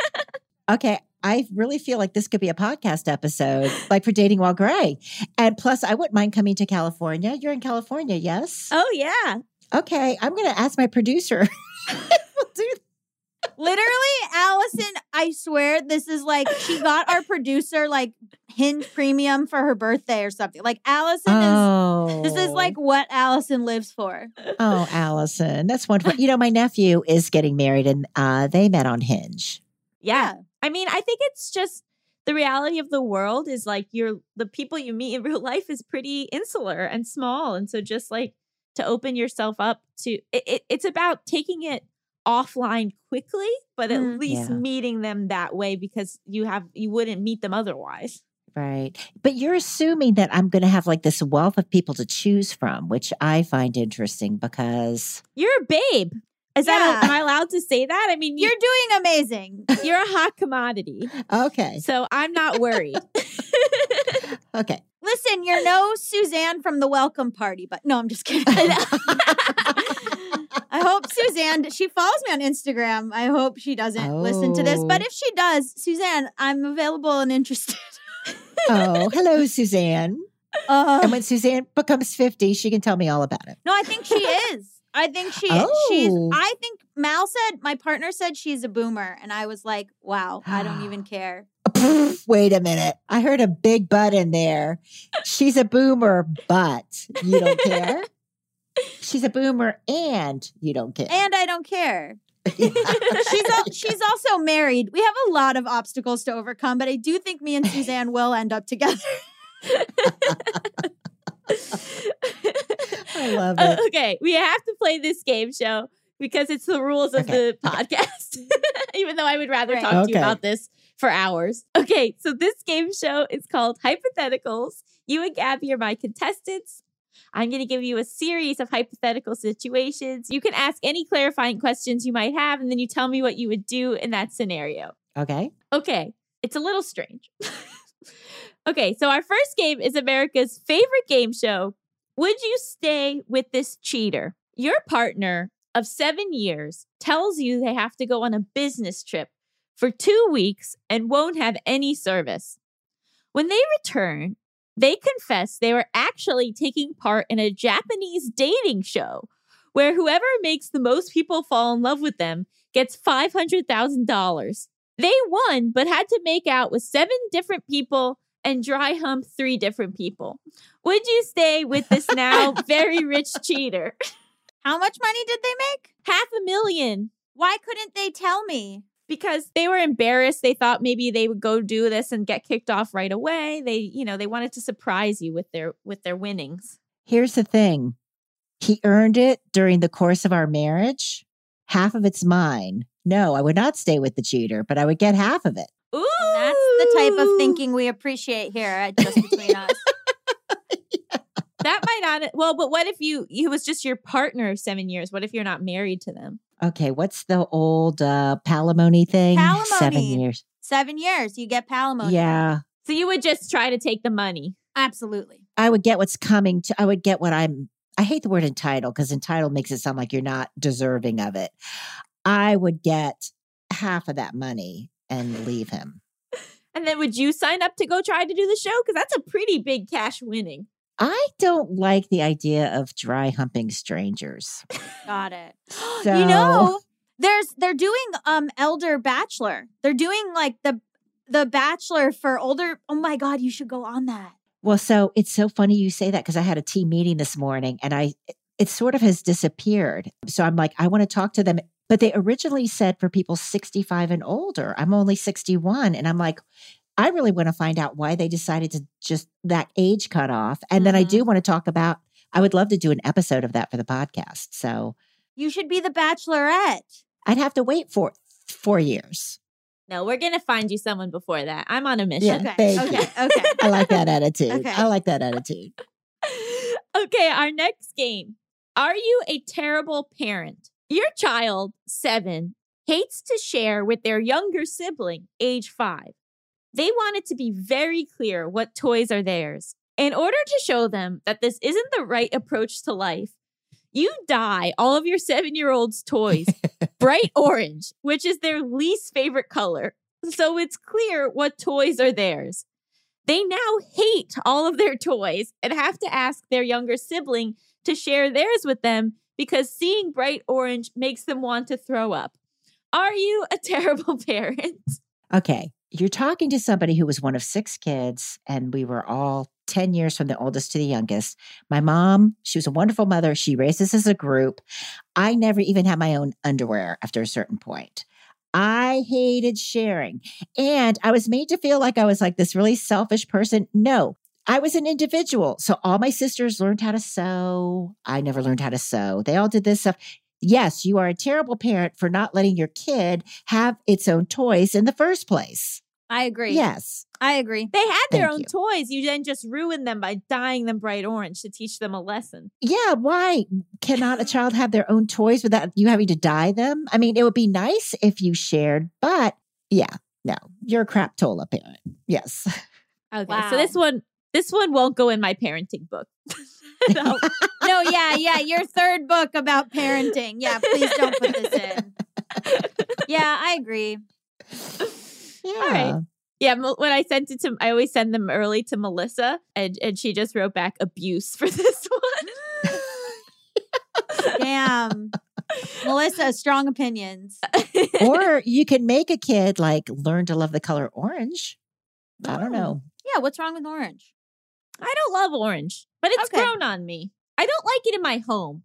Speaker 3: [laughs]
Speaker 6: Okay. I really feel like this could be a podcast episode, like for Dating While Gray. And plus, I wouldn't mind coming to California. You're in California, yes?
Speaker 3: oh yeah
Speaker 6: Okay. I'm going to ask my producer. [laughs] We'll do
Speaker 4: Literally, Allison, I swear this is like she got our producer like Hinge Premium for her birthday or something. Like Allison
Speaker 6: Oh.
Speaker 4: is this is like what Allison lives for.
Speaker 6: Oh, Allison. That's wonderful. You know, my nephew is getting married and uh, they met on Hinge.
Speaker 3: yeah i mean i think it's just the reality of the world is like you're the people you meet in [laughs] real life is pretty insular and small and so just like to open yourself up to it, it, it's about taking it offline quickly but at
Speaker 4: Mm.
Speaker 3: least
Speaker 6: Yeah.
Speaker 3: meeting them that way because you have you wouldn't meet them otherwise
Speaker 6: Right. But you're assuming that I'm going to have like this wealth of people to choose from, which I find interesting because
Speaker 3: you're a babe is that a, am i allowed to say that i mean you,
Speaker 4: You're doing amazing.
Speaker 3: you're a hot commodity
Speaker 6: okay.
Speaker 3: so i'm not worried [laughs]
Speaker 6: Okay.
Speaker 4: Listen, you're no Suzanne from the welcome party, but no, I'm just kidding. [laughs] I hope Suzanne, she follows me on Instagram. I hope she doesn't listen to this. But
Speaker 6: Oh.
Speaker 4: if she does, Suzanne, I'm available and interested.
Speaker 6: oh, hello, Suzanne.
Speaker 4: Uh,
Speaker 6: And when Suzanne becomes 50, she can tell me all about it.
Speaker 4: no, I think she is. I think she she's
Speaker 6: Oh.
Speaker 4: I think Mal said my partner said she's a boomer and I was like, wow, I don't even [gasps] care.
Speaker 6: Wait a minute. I heard a big butt in there. She's a boomer, but you don't care? [laughs] She's a boomer and you don't care.
Speaker 4: And I don't care. [laughs] she's al- she's also married. We have a lot of obstacles to overcome, but I do think me and [laughs] Suzanne will end up together.
Speaker 6: I love
Speaker 3: Uh,
Speaker 6: it.
Speaker 3: okay, we have to play this game show because it's the rules of
Speaker 6: Okay,
Speaker 3: the [laughs] podcast. [laughs] Even though I would rather
Speaker 4: Right.
Speaker 3: talk to you about this for hours. Okay, so this game show is called Hypotheticals. You and Gaby are my contestants. I'm going to give you a series of hypothetical situations. You can ask any clarifying questions you might have, and then you tell me what you would do in that scenario.
Speaker 6: Okay.
Speaker 3: Okay, it's a little strange. [laughs] okay, so our first game is America's favorite game show. Would you stay with this cheater? Your partner of seven years tells you they have to go on a business trip for two weeks and won't have any service. When they return, they confess they were actually taking part in a Japanese dating show where whoever makes the most people fall in love with them gets $500,000. They won, but had to make out with seven different people and dry hump three different people. Would you stay with this now [laughs] very rich cheater?
Speaker 4: How much money did they make?
Speaker 3: Half a million.
Speaker 4: Why couldn't they tell me?
Speaker 3: Because they were embarrassed. They thought maybe they would go do this and get kicked off right away. They, you know, they wanted to surprise you with their with their winnings.
Speaker 6: Here's the thing he earned it during the course of our marriage. Half of it's mine. No, I would not stay with the cheater, but I would get half of it.
Speaker 3: Ooh,
Speaker 4: And that's the type of thinking we appreciate here at Just Between Us. [laughs]
Speaker 3: that might not. Well, but what if you? He was just your partner of seven years. What if you're not married to them?
Speaker 6: Okay, what's the old uh palimony thing? Seven years.
Speaker 4: Seven years, you get palimony.
Speaker 6: Yeah.
Speaker 3: So you would just try to take the money.
Speaker 4: Absolutely.
Speaker 6: I would get what's coming to I would get what I'm I hate the word entitled because entitled makes it sound like you're not deserving of it. I would get half of that money and leave him.
Speaker 3: And then would you sign up to go try to do the show? Because that's a pretty big cash winning.
Speaker 6: I don't like the idea of dry humping strangers.
Speaker 4: Got it. [gasps]
Speaker 6: So-
Speaker 4: You know, there's they're doing um elder bachelor. They're doing like the the bachelor for older. Oh my god, you should go on that.
Speaker 6: Well, so it's so funny you say that because I had a team meeting this morning and I it sort of has disappeared. So I'm like, I want to talk to them. But they originally said for people 65 and older. I'm only 61. And I'm like, I really want to find out why they decided to just that age cut off. And then I mm-hmm. do want to talk about, I would love to do an episode of that for the podcast. So
Speaker 4: You should be the bachelorette.
Speaker 6: I'd have to wait for four years.
Speaker 3: No, we're gonna find you someone before that. I'm on a mission.
Speaker 6: Yeah.
Speaker 4: Okay.
Speaker 6: thank you.
Speaker 4: Okay. Okay. [laughs]
Speaker 6: I like that attitude.
Speaker 4: Okay.
Speaker 6: I like that attitude. [laughs]
Speaker 3: okay, our next game. Are you a terrible parent? Your child, seven, hates to share with their younger sibling, age five. They want it to be very clear what toys are theirs. In order to show them that this isn't the right approach to life, you dye all of your seven year old's toys bright [laughs] orange, which is their least favorite color. So it's clear what toys are theirs. They now hate all of their toys and have to ask their younger sibling to share theirs with them because seeing bright orange makes them want to throw up. Are you a [laughs] terrible parent?
Speaker 6: Okay. You're talking to somebody who was one of six kids, and we were all 10 years from the oldest to the youngest. My mom, she was a wonderful mother. She raised us as a group. I never even had my own underwear after a certain point. I hated sharing. And I was made to feel like I was like this really selfish person. No, I was an individual. So all my sisters learned how to sew. I never learned how to sew. They all did this stuff. Yes, you are a terrible parent for not letting your kid have its own toys in the first place.
Speaker 4: I agree.
Speaker 6: Yes.
Speaker 4: I agree.
Speaker 3: They had their
Speaker 6: Thank
Speaker 3: own
Speaker 6: you.
Speaker 3: toys. You then just ruined them by dyeing them bright orange to teach them a lesson.
Speaker 6: Yeah. Why cannot a child have their own toys without you having to dye them? I mean, it would be nice if you shared, but yeah, no, you're a crap tola parent. Yes.
Speaker 3: Okay,
Speaker 4: Wow.
Speaker 3: so this one, this one won't go in my parenting book. [laughs] No. [laughs]
Speaker 4: No, yeah, yeah. Your third book about parenting. Yeah, please don't put this in. Yeah, I agree.
Speaker 6: Yeah.
Speaker 3: right. Yeah, when I sent it to, I always send them early to Melisa, and and she just wrote back abuse for this [laughs] one.
Speaker 4: Damn. Melisa, strong opinions.
Speaker 6: or you can make a kid like learn to love the color orange. I don't
Speaker 4: Oh.
Speaker 6: know.
Speaker 4: Yeah, what's wrong with orange?
Speaker 3: I don't love orange, but it's
Speaker 4: Okay.
Speaker 3: grown on me. I don't like it in my home.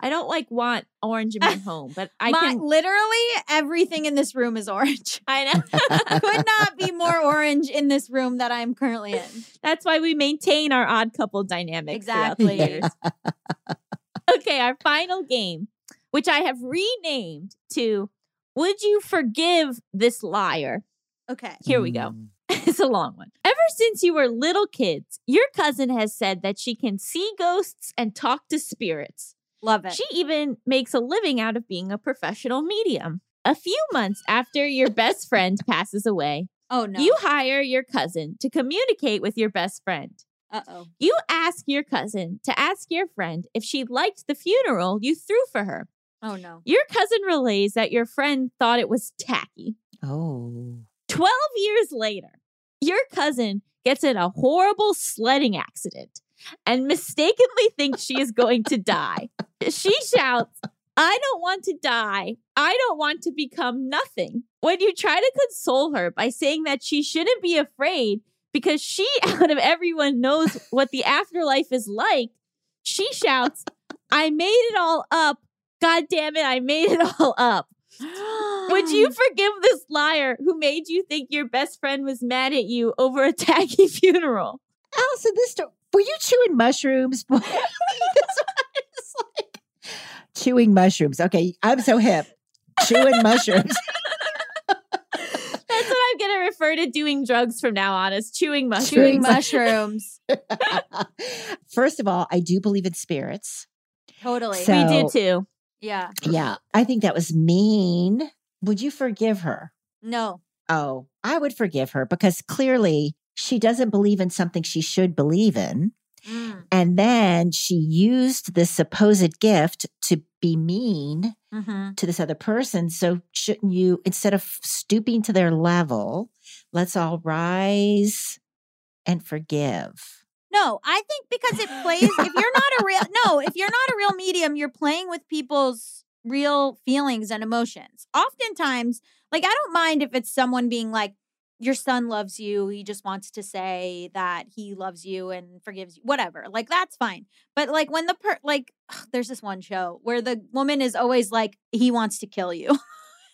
Speaker 3: I don't like want orange in my [laughs] home, but I
Speaker 4: My,
Speaker 3: can.
Speaker 4: literally everything in this room is orange.
Speaker 3: I know. [laughs]
Speaker 4: Could not be [laughs] more orange in this room that I'm currently in.
Speaker 3: That's why we maintain our odd couple dynamic.
Speaker 4: Exactly.
Speaker 3: years. okay, our final game, which I have renamed to Would You Forgive This Liar?
Speaker 4: Okay.
Speaker 3: Here we go.
Speaker 6: Mm. [laughs]
Speaker 3: It's a long one. Ever since you were little kids, your cousin has said that she can see ghosts and talk to spirits.
Speaker 4: Love it.
Speaker 3: She even makes a living out of being a professional medium. A few months after your best friend passes away,
Speaker 4: oh no.
Speaker 3: you hire your cousin to communicate with your best friend.
Speaker 4: uh oh.
Speaker 3: You ask your cousin to ask your friend if she liked the funeral you threw for her.
Speaker 4: Oh no.
Speaker 3: Your cousin relays that your friend thought it was tacky.
Speaker 6: Oh.
Speaker 3: 12 years later, your cousin gets in a horrible sledding accident and mistakenly thinks she is going to die. She shouts, I don't want to die. I don't want to become nothing. When you try to console her by saying that she shouldn't be afraid because she, [laughs] out of everyone, knows what the afterlife is like, she shouts, I made it all up. God damn it, I made it all up. Would you [gasps] forgive this liar who made you think your best friend was mad at you over a [laughs] tacky funeral?
Speaker 6: Allison, this sto- were you chewing mushrooms? Boy, this one is like chewing mushrooms. Okay, I'm so hip. Chewing mushrooms. [laughs]
Speaker 3: That's what I'm going to refer to doing drugs from now on as chewing mushrooms.
Speaker 4: Chewing mushrooms. [laughs]
Speaker 6: First of all, I do believe in spirits.
Speaker 4: totally.
Speaker 6: So-
Speaker 3: we do too.
Speaker 4: Yeah.
Speaker 6: Yeah, I think that was mean. Would you forgive her?
Speaker 4: No.
Speaker 6: Oh, I would forgive her because clearly she doesn't believe in something she should believe in.
Speaker 4: Mm.
Speaker 6: And then she used this supposed gift to be mean
Speaker 4: hmm
Speaker 6: to this other person. So shouldn't you, instead of stooping to their level, let's all rise and forgive?
Speaker 4: No, I think because it plays. if you're not a real [laughs] no, if you're not a real medium, you're playing with people's real feelings and emotions. Oftentimes, like I don't mind if it's someone being like, "Your son loves you. He just wants to say that he loves you and forgives you." Whatever, like that's fine. But like when the per like, [sighs] there's this one show where the woman is always like, "He wants to kill you." [laughs]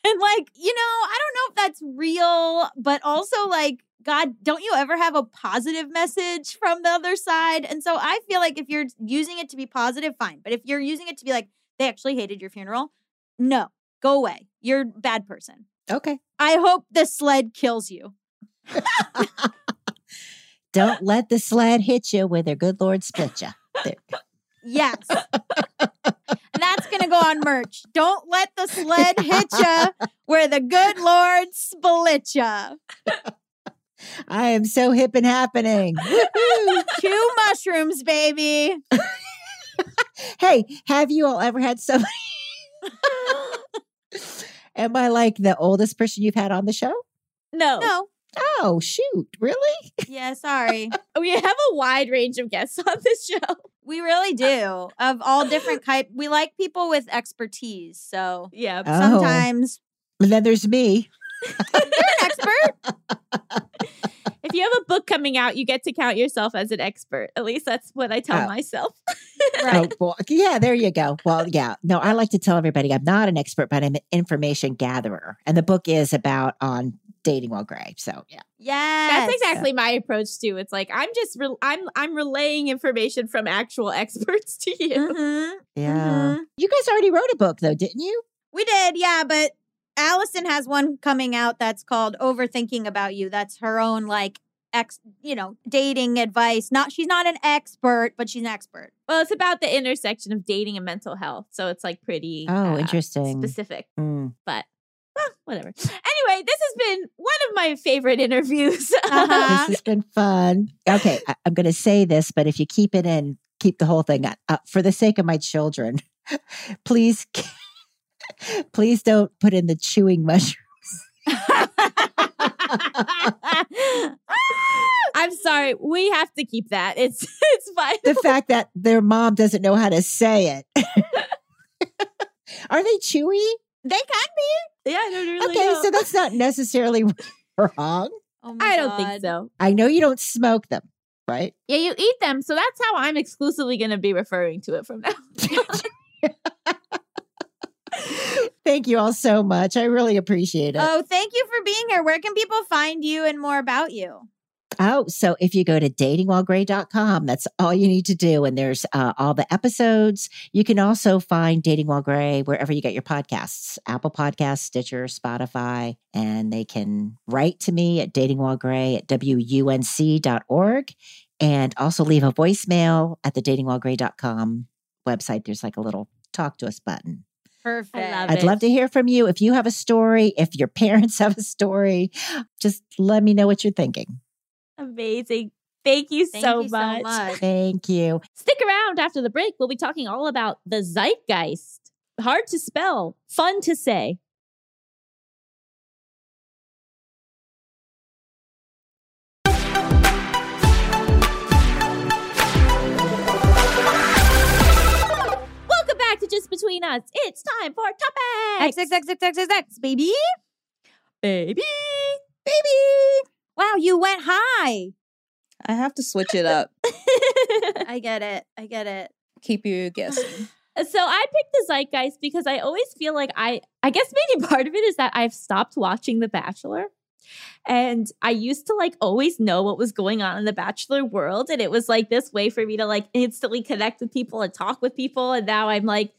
Speaker 4: And like, you know, I don't know if that's real, but also like, God, don't you ever have a positive message from the other side? And so I feel like if you're using it to be positive, fine. But if you're using it to be like, they actually hated your funeral, no, go away. You're a bad person.
Speaker 6: Okay.
Speaker 4: I hope the sled kills you. [laughs]
Speaker 6: Don't let the sled hit you where their good Lord split you. There.
Speaker 4: Yes. and that's going to go on merch. Don't let the sled hit ya where the good Lord split ya. [laughs]
Speaker 6: I am so hip and happening.
Speaker 4: Two [laughs] mushrooms, baby. [laughs]
Speaker 6: hey, have you all ever had somebody? Am I like the oldest person you've had on the show?
Speaker 3: No.
Speaker 4: No.
Speaker 6: Oh, shoot. Really?
Speaker 4: Yeah, sorry.
Speaker 3: We have a wide range of guests on this show.
Speaker 4: We really uh, do. Of all different type. We like people with expertise. So
Speaker 3: Yeah.
Speaker 6: Oh.
Speaker 4: sometimes
Speaker 6: And then there's me.
Speaker 4: you're an expert. [laughs]
Speaker 3: If you have a book coming out, you get to count yourself as an expert. At least that's what I tell
Speaker 6: Oh.
Speaker 3: myself. [laughs] [laughs]
Speaker 6: Oh, well, yeah, there you go. Well, yeah. No, I like to tell everybody I'm not an expert, but I'm an information gatherer. And the book is about on dating while gray. So, yeah.
Speaker 4: yeah,
Speaker 3: That's exactly my approach too. It's like I'm just re- I'm I'm relaying information from actual [laughs] experts to you.
Speaker 4: Mhm,
Speaker 6: Yeah.
Speaker 4: mhm.
Speaker 6: You guys already wrote a book, though, didn't you?
Speaker 4: We did, yeah, but Allison has one coming out that's called Overthinking About You. That's her own like ex, you know, dating advice. Not she's not an expert, but she's an expert.
Speaker 3: Well, it's about the intersection of dating and mental health, so it's like pretty
Speaker 6: Oh,
Speaker 3: uh,
Speaker 6: interesting.
Speaker 3: specific.
Speaker 6: Mm.
Speaker 3: But well, [laughs] whatever. Anyway, this has been one of my favorite interviews. [laughs]
Speaker 4: Uh-huh.
Speaker 6: This has been fun. Okay, I, I'm going to say this, but if you keep it in, keep the whole thing up. Uh, for the sake of my children, [laughs] please, please don't put in the chewing mushrooms.
Speaker 3: I'm sorry. We have to keep that. It's it's fine.
Speaker 6: the fact that their mom doesn't know how to say it. Are they chewy?
Speaker 4: They can be.
Speaker 3: yeah, I don't really
Speaker 6: Okay,
Speaker 3: know.
Speaker 6: so that's not necessarily [laughs] wrong.
Speaker 4: Oh
Speaker 3: I don't think so.
Speaker 6: I know you don't smoke them, right?
Speaker 3: Yeah, you eat them, so that's how I'm exclusively going to be referring to it from now. [laughs]
Speaker 6: Thank you all so much. I really appreciate it.
Speaker 4: Oh, thank you for being here. Where can people find you and more about you?
Speaker 6: Oh, so if you go to datingwhilegray.com, that's all you need to do. And there's uh, all the episodes. You can also find Dating While Gray wherever you get your podcasts Apple Podcasts, Stitcher, Spotify. And they can write to me at datingwhilegray at wunc.org and also leave a voicemail at the datingwhilegray.com website. There's like a little talk to us button.
Speaker 4: Perfect.
Speaker 3: love
Speaker 6: I'd
Speaker 3: it.
Speaker 6: love to hear from you. If you have a story, if your [laughs] parents have a story, just let me know what you're thinking.
Speaker 3: Amazing. Thank you
Speaker 4: Thank
Speaker 3: so
Speaker 4: you
Speaker 3: much.
Speaker 4: so much.
Speaker 6: Thank you.
Speaker 3: Stick around after the break. We'll be talking all about the zeitgeist. Hard to spell, fun to say. Welcome back to Just Between Us. It's time for topics.
Speaker 4: XXXXXX, baby.
Speaker 3: baby.
Speaker 4: Baby. Wow, you went high.
Speaker 5: I have to switch it up. [laughs] [laughs]
Speaker 4: I get it. I get it.
Speaker 5: Keep you [laughs] guessing.
Speaker 3: So I picked the zeitgeist because I always feel like I I guess maybe part of it is that I've stopped watching The Bachelor. And I used to like always know what was going on in the Bachelor world. And it was like this way for me to like instantly connect with people and talk with people. And now I'm like,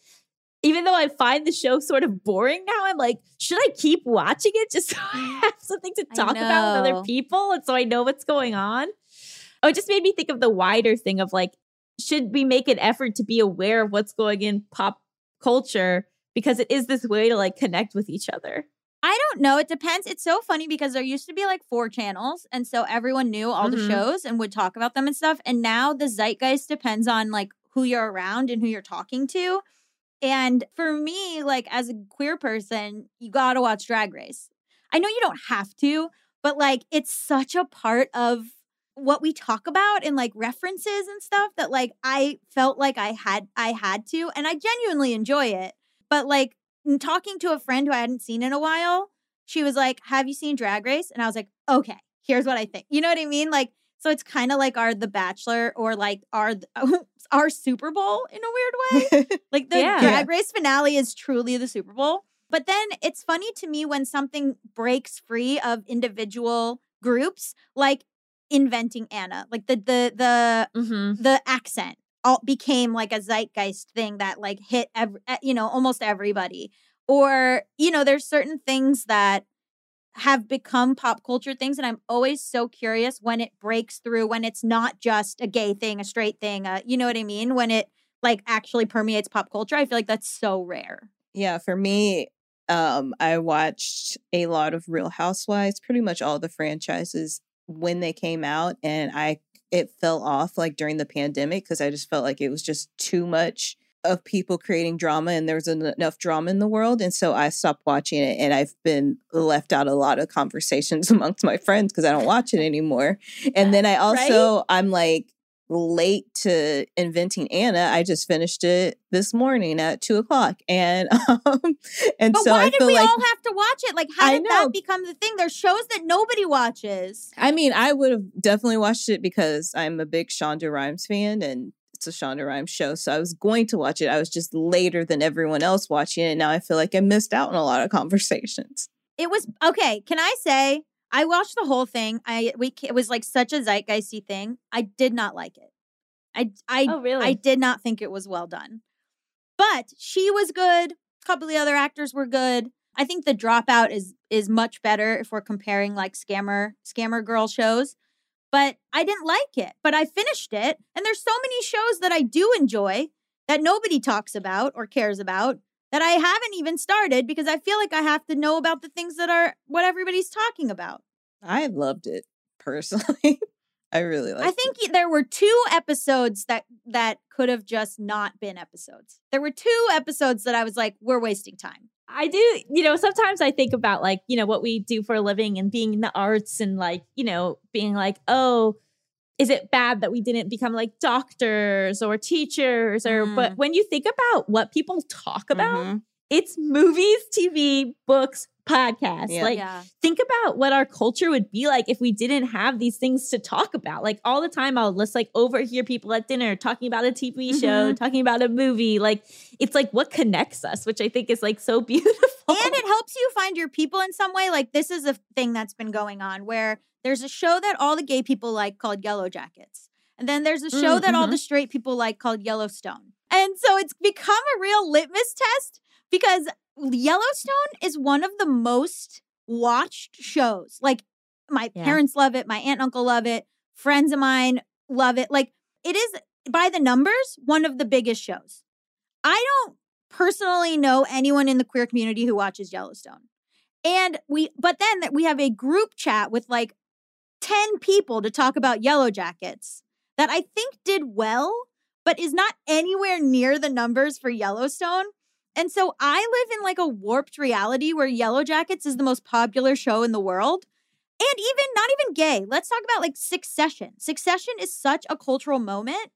Speaker 3: even though I find the show sort of boring now, I'm like, should I keep watching it just so I have something to talk about with other people? And so I know what's going on. Oh, it just made me think of the wider thing of like, should we make an effort to be aware of what's going in pop culture because it is this way to like connect with each other.
Speaker 4: I don't know. It depends. It's so funny because there used to be like four channels. And so everyone knew all the
Speaker 3: Mhm.
Speaker 4: shows and would talk about them and stuff. And now the zeitgeist depends on like who you're around and who you're talking to. And for me, like as a queer person, you got to watch Drag Race. I know you don't have to, but like it's such a part of what we talk about and like references and stuff that like I felt like I had I had to and I genuinely enjoy it. But like in talking to a friend who I hadn't seen in a while, she was like, "Have you seen Drag Race?" And I was like, "Okay, here's what I think." You know what I mean? Like so it's kind of like our The Bachelor or like our [laughs] our Super Bowl in a weird way. [laughs] Like the
Speaker 3: Yeah.
Speaker 4: drag race finale is truly the Super Bowl. But then it's funny to me when something breaks free of individual groups, like inventing Anna, like the the the
Speaker 3: Mm-hmm.
Speaker 4: the accent all became like a zeitgeist thing that like hit ev- eh, you know almost everybody. Or you know, there's certain things that have become pop culture things and i'm always so curious when it breaks through when it's not just a gay thing a straight thing uh, you know what i mean? When it like actually permeates pop culture i feel like that's so rare.
Speaker 5: Yeah, for me, um, I watched a lot of Real Housewives, pretty much all the franchises when they came out, and I it fell off like during the pandemic because I just felt like it was just too much of people creating drama and there's enough drama in the world and so I stopped watching it and I've been left out a lot of conversations [laughs] amongst my friends because I don't watch it anymore. And then I also I'm like late to inventing Anna. I just finished it this morning at two o'clock, and [laughs] um, and
Speaker 4: but
Speaker 5: so
Speaker 4: why
Speaker 5: I
Speaker 4: did we
Speaker 5: like
Speaker 4: all have to watch it like how did that become the thing there's shows that nobody watches
Speaker 5: I mean, I would have definitely watched it because I'm a big Shonda Rhimes fan, and it's a Shonda Rhimes show, so I was going to watch it. I was just later than everyone else watching it, now I feel like I missed out on a lot of [laughs] conversations.
Speaker 4: it was okay can i say i watched the whole thing i we it was like such a zeitgeisty thing i did not like it i i
Speaker 3: Oh, really?
Speaker 4: I did not think it was well done. But she was good. A couple of the other actors were good. I think the dropout is is much better if we're comparing like scammer scammer girl shows. But I didn't like it. But I finished it. And there's so many shows that I do enjoy that nobody talks about or cares about that I haven't even started because I feel like I have to know about the things that are what everybody's talking about.
Speaker 5: I loved it personally. [laughs] I really liked
Speaker 4: I think y- there were two episodes that that could have just not been episodes. There were two episodes that I was like, we're wasting time.
Speaker 3: I do, you know, sometimes I think about like, you know, what we do for a living and being in the arts and like, you know, being like, oh, is it bad that we didn't become like doctors or teachers or
Speaker 4: Mm.
Speaker 3: but when you think about what people talk about,
Speaker 5: Mhm.
Speaker 3: It's movies, TV, books, podcasts.
Speaker 5: Yeah.
Speaker 3: Like
Speaker 4: yeah.
Speaker 3: think about what our culture would be like if we didn't have these things to talk about. Like all the time, I'll just like overhear people at dinner talking about a TV show,
Speaker 4: Mhm.
Speaker 3: talking about a movie. Like it's like what connects us, which I think is like so [laughs] beautiful.
Speaker 4: and it helps you find your people in some way. Like this is a thing that's been going on where there's a show that all the gay people like called Yellow Jackets. And then there's a show
Speaker 3: Mm,
Speaker 4: that all
Speaker 3: mhm.
Speaker 4: the straight people like called Yellowstone. And so it's become a real litmus test because Yellowstone is one of the most watched shows. Like my
Speaker 3: Yeah.
Speaker 4: parents love it, my aunt and uncle love it, friends of mine love it. Like it is by the numbers one of the biggest shows. I don't personally know anyone in the queer community who watches Yellowstone. And we but then that we have a group chat with like 10 people to talk about Yellow Jackets that I think did well but is not anywhere near the numbers for Yellowstone. And so I live in like a warped reality where Yellow Jackets is the most popular show in the world. And even not even gay. Let's talk about like Succession. Succession is such a cultural moment,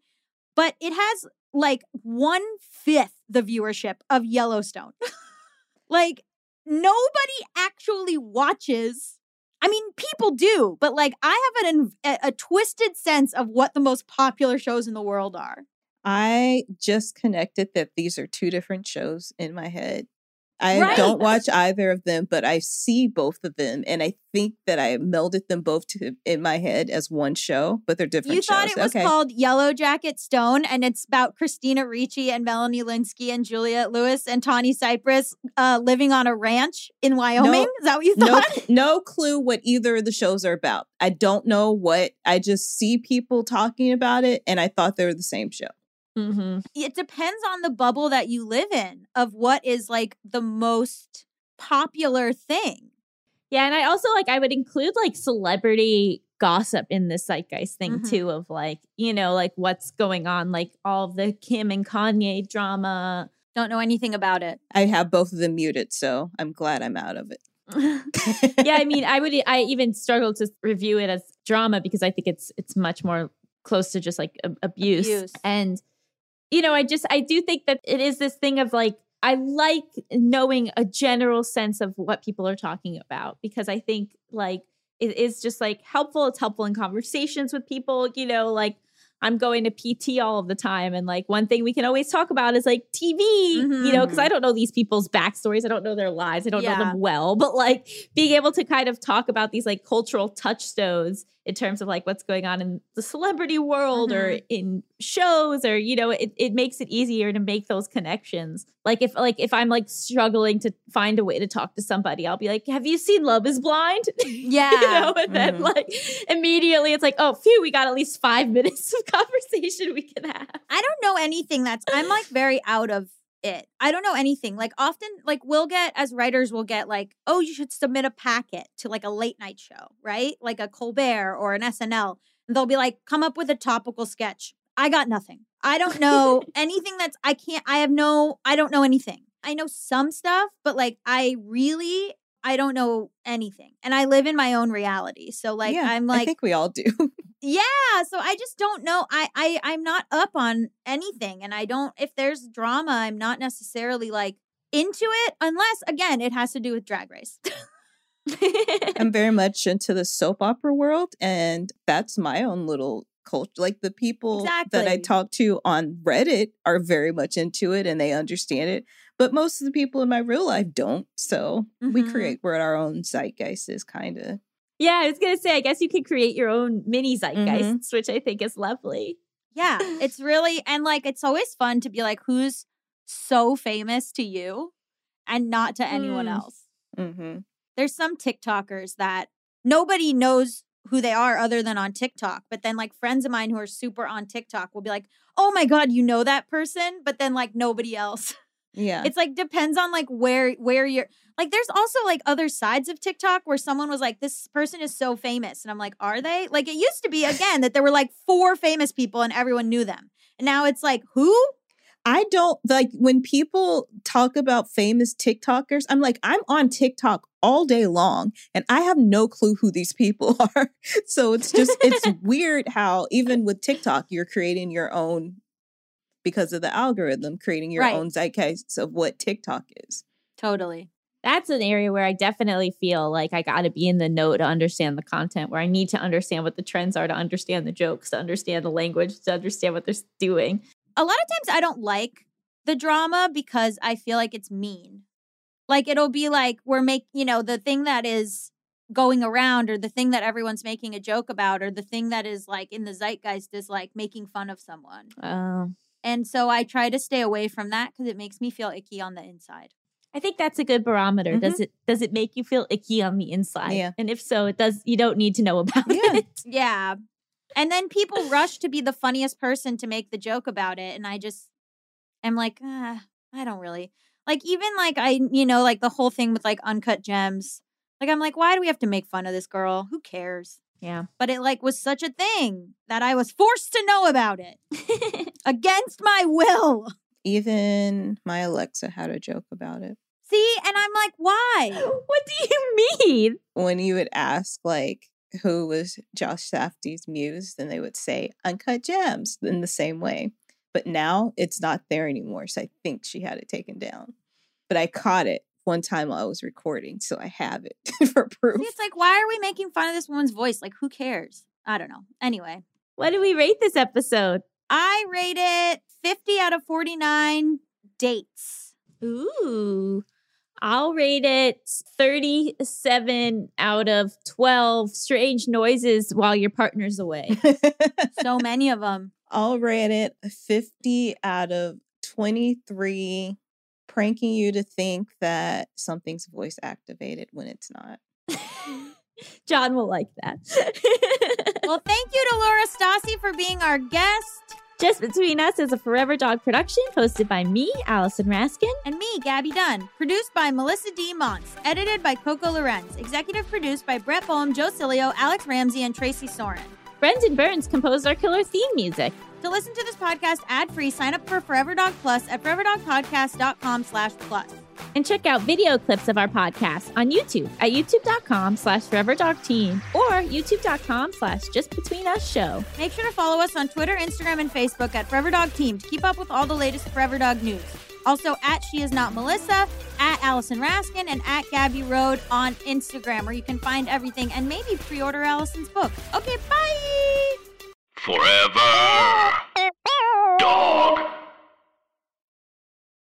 Speaker 4: but it has like one fifth the viewership of Yellowstone. [laughs] like nobody actually watches. I mean, people do, but like I have an a, a twisted sense of what the most popular shows in the world are.
Speaker 5: I just connected that these are two different shows in my head. I
Speaker 4: Right.
Speaker 5: don't watch either of them, but I see both of them, and I think that I melded them both to, in my head as one show, but they're different
Speaker 4: You
Speaker 5: shows.
Speaker 4: thought it was
Speaker 5: okay.
Speaker 4: called Yellow Jacket Stone, and it's about Christina Ricci and Melanie Lynskey and Juliette Lewis and Tawny Cypress uh, living on a ranch in Wyoming. Is that what you
Speaker 5: no,
Speaker 4: thought?
Speaker 5: no clue what either of the shows are about. I don't know what. I just see people talking about it, and I thought they were the same show.
Speaker 3: Mhm.
Speaker 4: It depends on the bubble that you live in of what is like the most popular thing.
Speaker 3: Yeah, and I also like I would include like celebrity gossip in the zeitgeist thing
Speaker 4: Mhm.
Speaker 3: too of like, you know, like what's going on, like all the Kim and Kanye drama.
Speaker 4: Don't know anything about it.
Speaker 5: I have both of them muted, so I'm glad I'm out of it. [laughs]
Speaker 3: yeah, I mean, I would I even struggle to review it as drama because I think it's it's much more close to just like a- abuse.
Speaker 4: Abuse.
Speaker 3: And you know, I just I do think that it is this thing of like I like knowing a general sense of what people are talking about because I think like it is just like helpful. It's helpful in conversations with people, you know, like I'm going to PT all of the time. And like one thing we can always talk about is like TV, you know, because mm-hmm. I don't know these people's backstories. I don't know their lives. I don't know them well. But like being able to kind of talk about these like cultural touchstones in terms of like what's going on in the celebrity world or in shows or, you know, it, it makes it easier to make those connections. Like if like if I'm like struggling to find a way to talk to somebody, I'll be like, have you seen Love is Blind? [laughs]
Speaker 4: Yeah.
Speaker 3: you know, and then
Speaker 5: Mhm.
Speaker 3: like immediately it's like, oh, phew, we got at least five [laughs] minutes of conversation we can have.
Speaker 4: I don't know anything that's I'm like very out of it. I don't know anything. Like often like we'll get as writers we'll get like, "Oh, you should submit a packet to like a late night show," right? Like a Colbert or an SNL. And they'll be like, "Come up with a topical sketch." I got nothing. I don't know [laughs] anything that's I can't I have no I don't know anything. I know some stuff, but like I really I don't know anything. And I live in my own reality. So like
Speaker 5: yeah,
Speaker 4: I'm like I
Speaker 5: think we all do.
Speaker 4: Yeah, so I just don't know. I I I'm not up on anything and I don't if there's drama, I'm not necessarily like into it unless again it has to do with drag race.
Speaker 5: I'm [laughs] very much into the soap opera world, and that's my own little culture. Like the people that I talk to on Reddit are very much into it and they understand it. But most of the people in my real life don't. So we
Speaker 4: Mhm.
Speaker 5: create we're our own zeitgeist is kind of
Speaker 3: yeah, I was gonna say, I guess you can create your own mini zeitgeists, which I think is lovely.
Speaker 4: yeah, it's [laughs] really and like it's always fun to be like who's so famous to you and not to anyone
Speaker 3: Mm.
Speaker 4: else.
Speaker 5: hmm
Speaker 4: There's some TikTokers that nobody knows who they are other than on TikTok. But then like friends of mine who are super on TikTok will be like, "Oh my god, you know that person?" But then like nobody else.
Speaker 5: Yeah.
Speaker 4: It's like depends on like where where you're like there's also like other sides of TikTok where someone was like this person is so famous and I'm like are they? Like it used to be [laughs] again that there were like four famous people and everyone knew them. And now it's like who?
Speaker 5: I don't like when people talk about famous TikTokers. I'm like, I'm on TikTok all day long and I have no clue who these people [laughs] are. so it's just, it's [laughs] weird how even with TikTok, you're creating your own, because of the algorithm, creating your
Speaker 4: Right.
Speaker 5: own zeitgeist of what TikTok is.
Speaker 4: Totally.
Speaker 3: That's an area where I definitely feel like I got to be in the know to understand the content, where I need to understand what the trends are, to understand the jokes, to understand the language, to understand what they're doing.
Speaker 4: a lot of times I don't like the drama because I feel like it's mean. Like it'll be like we're make you know the thing that is going around or the thing that everyone's making a joke about or the thing that is like in the zeitgeist is like making fun of someone.
Speaker 3: Oh.
Speaker 4: And so I try to stay away from that cuz it makes me feel icky on the inside.
Speaker 3: I think that's a good barometer. Does it does it make you feel icky on the inside?
Speaker 5: Yeah.
Speaker 3: And if so, it does. You don't need to know [laughs] about
Speaker 5: Yeah.
Speaker 3: it.
Speaker 4: Yeah. And then people rush to be the funniest person to make the joke about it and I just am like, ah, I don't really. Like even like I you know like the whole thing with like uncut gems. Like I'm like why do we have to make fun of this girl? Who cares?
Speaker 3: Yeah.
Speaker 4: But it like was such a thing that I was forced to know about it [laughs] against my will.
Speaker 5: Even my Alexa had a joke about it.
Speaker 4: See, and I'm like, why? [gasps]
Speaker 3: what do you mean?
Speaker 5: When you would ask, like, who was Josh Safdie's muse, then they would say Uncut Gems in the same way. But now it's not there anymore. So I think she had it taken down. But I caught it one time while I was recording. So I have it [laughs] for proof.
Speaker 4: See, it's like, why are we making fun of this woman's voice? Like, who cares? I don't know. Anyway,
Speaker 3: What do we rate this episode?
Speaker 4: I rate it 50 out of 49 dates.
Speaker 3: Ooh. I'll rate it 37 out of 12 strange noises while your partner's away. [laughs]
Speaker 4: So many of them.
Speaker 5: I'll rate it 50 out of 23, pranking you to think that something's voice activated when it's not. [laughs]
Speaker 3: John will like that.
Speaker 4: Well, [laughs] thank you to Laura Stassi for being our guest.
Speaker 3: Just Between Us is a Forever Dog production hosted by me, Allison Raskin.
Speaker 4: And me, Gaby Dunn. Produced by Melisa D. Monts. Edited by Coco Lorenz. Executive produced by Brett Boham, Joe Cilio, Alex Ramsey, and Tracy Soren.
Speaker 3: Brendan Burns composed our killer theme music.
Speaker 4: To listen to this podcast ad-free, sign up for Forever Dog Plus at foreverdogpodcast.com slash plus.
Speaker 3: And check out video clips of our podcast on YouTube at youtube.com slash foreverdogteam or youtube.com slash just between us show.
Speaker 4: Make sure to follow us on Twitter, Instagram, and Facebook at Forever Dog Team to keep up with all the latest Forever Dog news. Also at She Is Not Melissa, at Allison Raskin, and at Gabby Road on Instagram, where you can find everything and maybe pre-order Allison's book. Okay, bye!
Speaker 1: Forever. Dog.